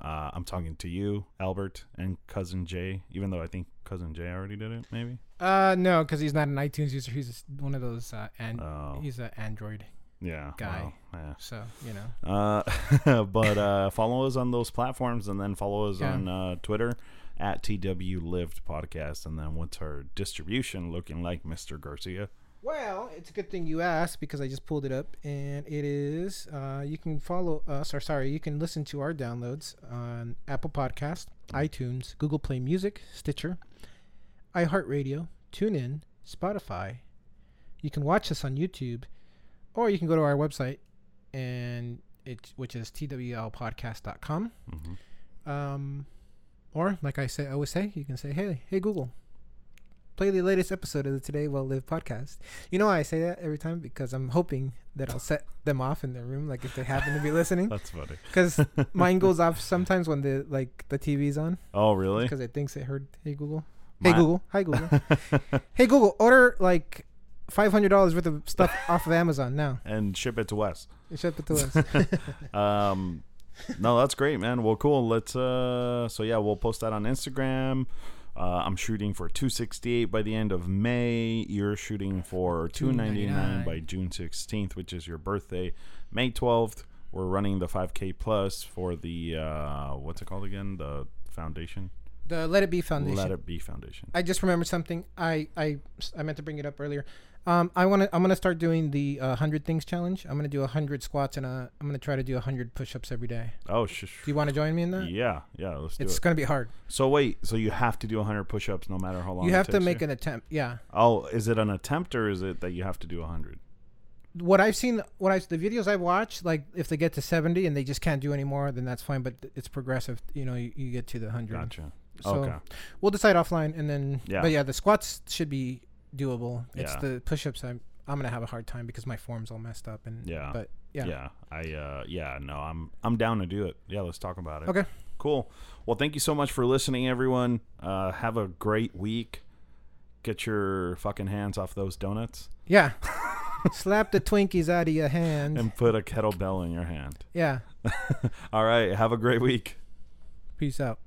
Uh, I'm talking to you, Albert, and cousin Jay. Even though I think cousin Jay already did it, maybe. Uh, no, because he's not an iTunes user. He's one of those, uh, and Oh. he's an Android. Yeah, Guy. well, yeah. So you know. Uh, but uh, follow us on those platforms, and then follow us Yeah. on uh, Twitter at TW Lived Podcast. And then what's our distribution looking like, Mister Garcia? Well, it's a good thing you asked because I just pulled it up, and it is. Uh, you can follow us, or sorry, you can listen to our downloads on Apple Podcast, iTunes, Google Play Music, Stitcher, iHeartRadio, TuneIn, Spotify. You can watch us on YouTube, or you can go to our website, and it which is twlpodcast.com. hmm Um, or like I say, I always say, you can say, "Hey, hey Google, play the latest episode of the Today Well Live podcast." You know why I say that every time because I'm hoping that I'll set them off in their room, like if they happen to be listening, That's funny. because mine goes off sometimes when the like the TV's on Oh, really? because it thinks it heard. Hey Google, hey Google, hi Google, hey Google, order like five hundred dollars worth of stuff off of Amazon now. and ship it to Wes. Ship it to us. Um, no, that's great, man. Well, cool. Let's. Uh, so yeah, we'll post that on Instagram. Uh, I'm shooting for 268 by the end of May. You're shooting for 299 by June 16th, which is your birthday. May 12th, we're running the 5K plus for the uh, what's it called again? The foundation. the Let It Be Foundation. Let it be foundation. I just remembered something. I I I meant to bring it up earlier. Um, I want to. I'm gonna start doing the uh, hundred things challenge. I'm gonna do hundred squats and uh, I'm gonna try to do hundred push-ups every day. Oh, sh- Do you want to join me in that? yeah, yeah. Let's do It's it. gonna be hard. So wait, so you have to do 100 push-ups no matter how long. You it have to takes make you? an attempt. Yeah. Oh, is it an attempt or is it that you have to do 100? What I've seen, what I the videos I've watched, like if they get to 70 and they just can't do anymore, then that's fine. But it's progressive. You know, you, you get to the hundred. Gotcha. So okay. we'll decide offline, and then. Yeah. But yeah, the squats should be doable. It's Yeah. the push-ups I'm I'm gonna have a hard time because my form's all messed up and. Yeah. But yeah. Yeah. I uh yeah, no, I'm I'm down to do it. Yeah, let's talk about it. Okay. Cool. Well, thank you so much for listening everyone. Uh have a great week. Get your fucking hands off those donuts Yeah. Slap the Twinkies out of your hand. and put a kettlebell in your hand. yeah. All right, have a great week. Peace out.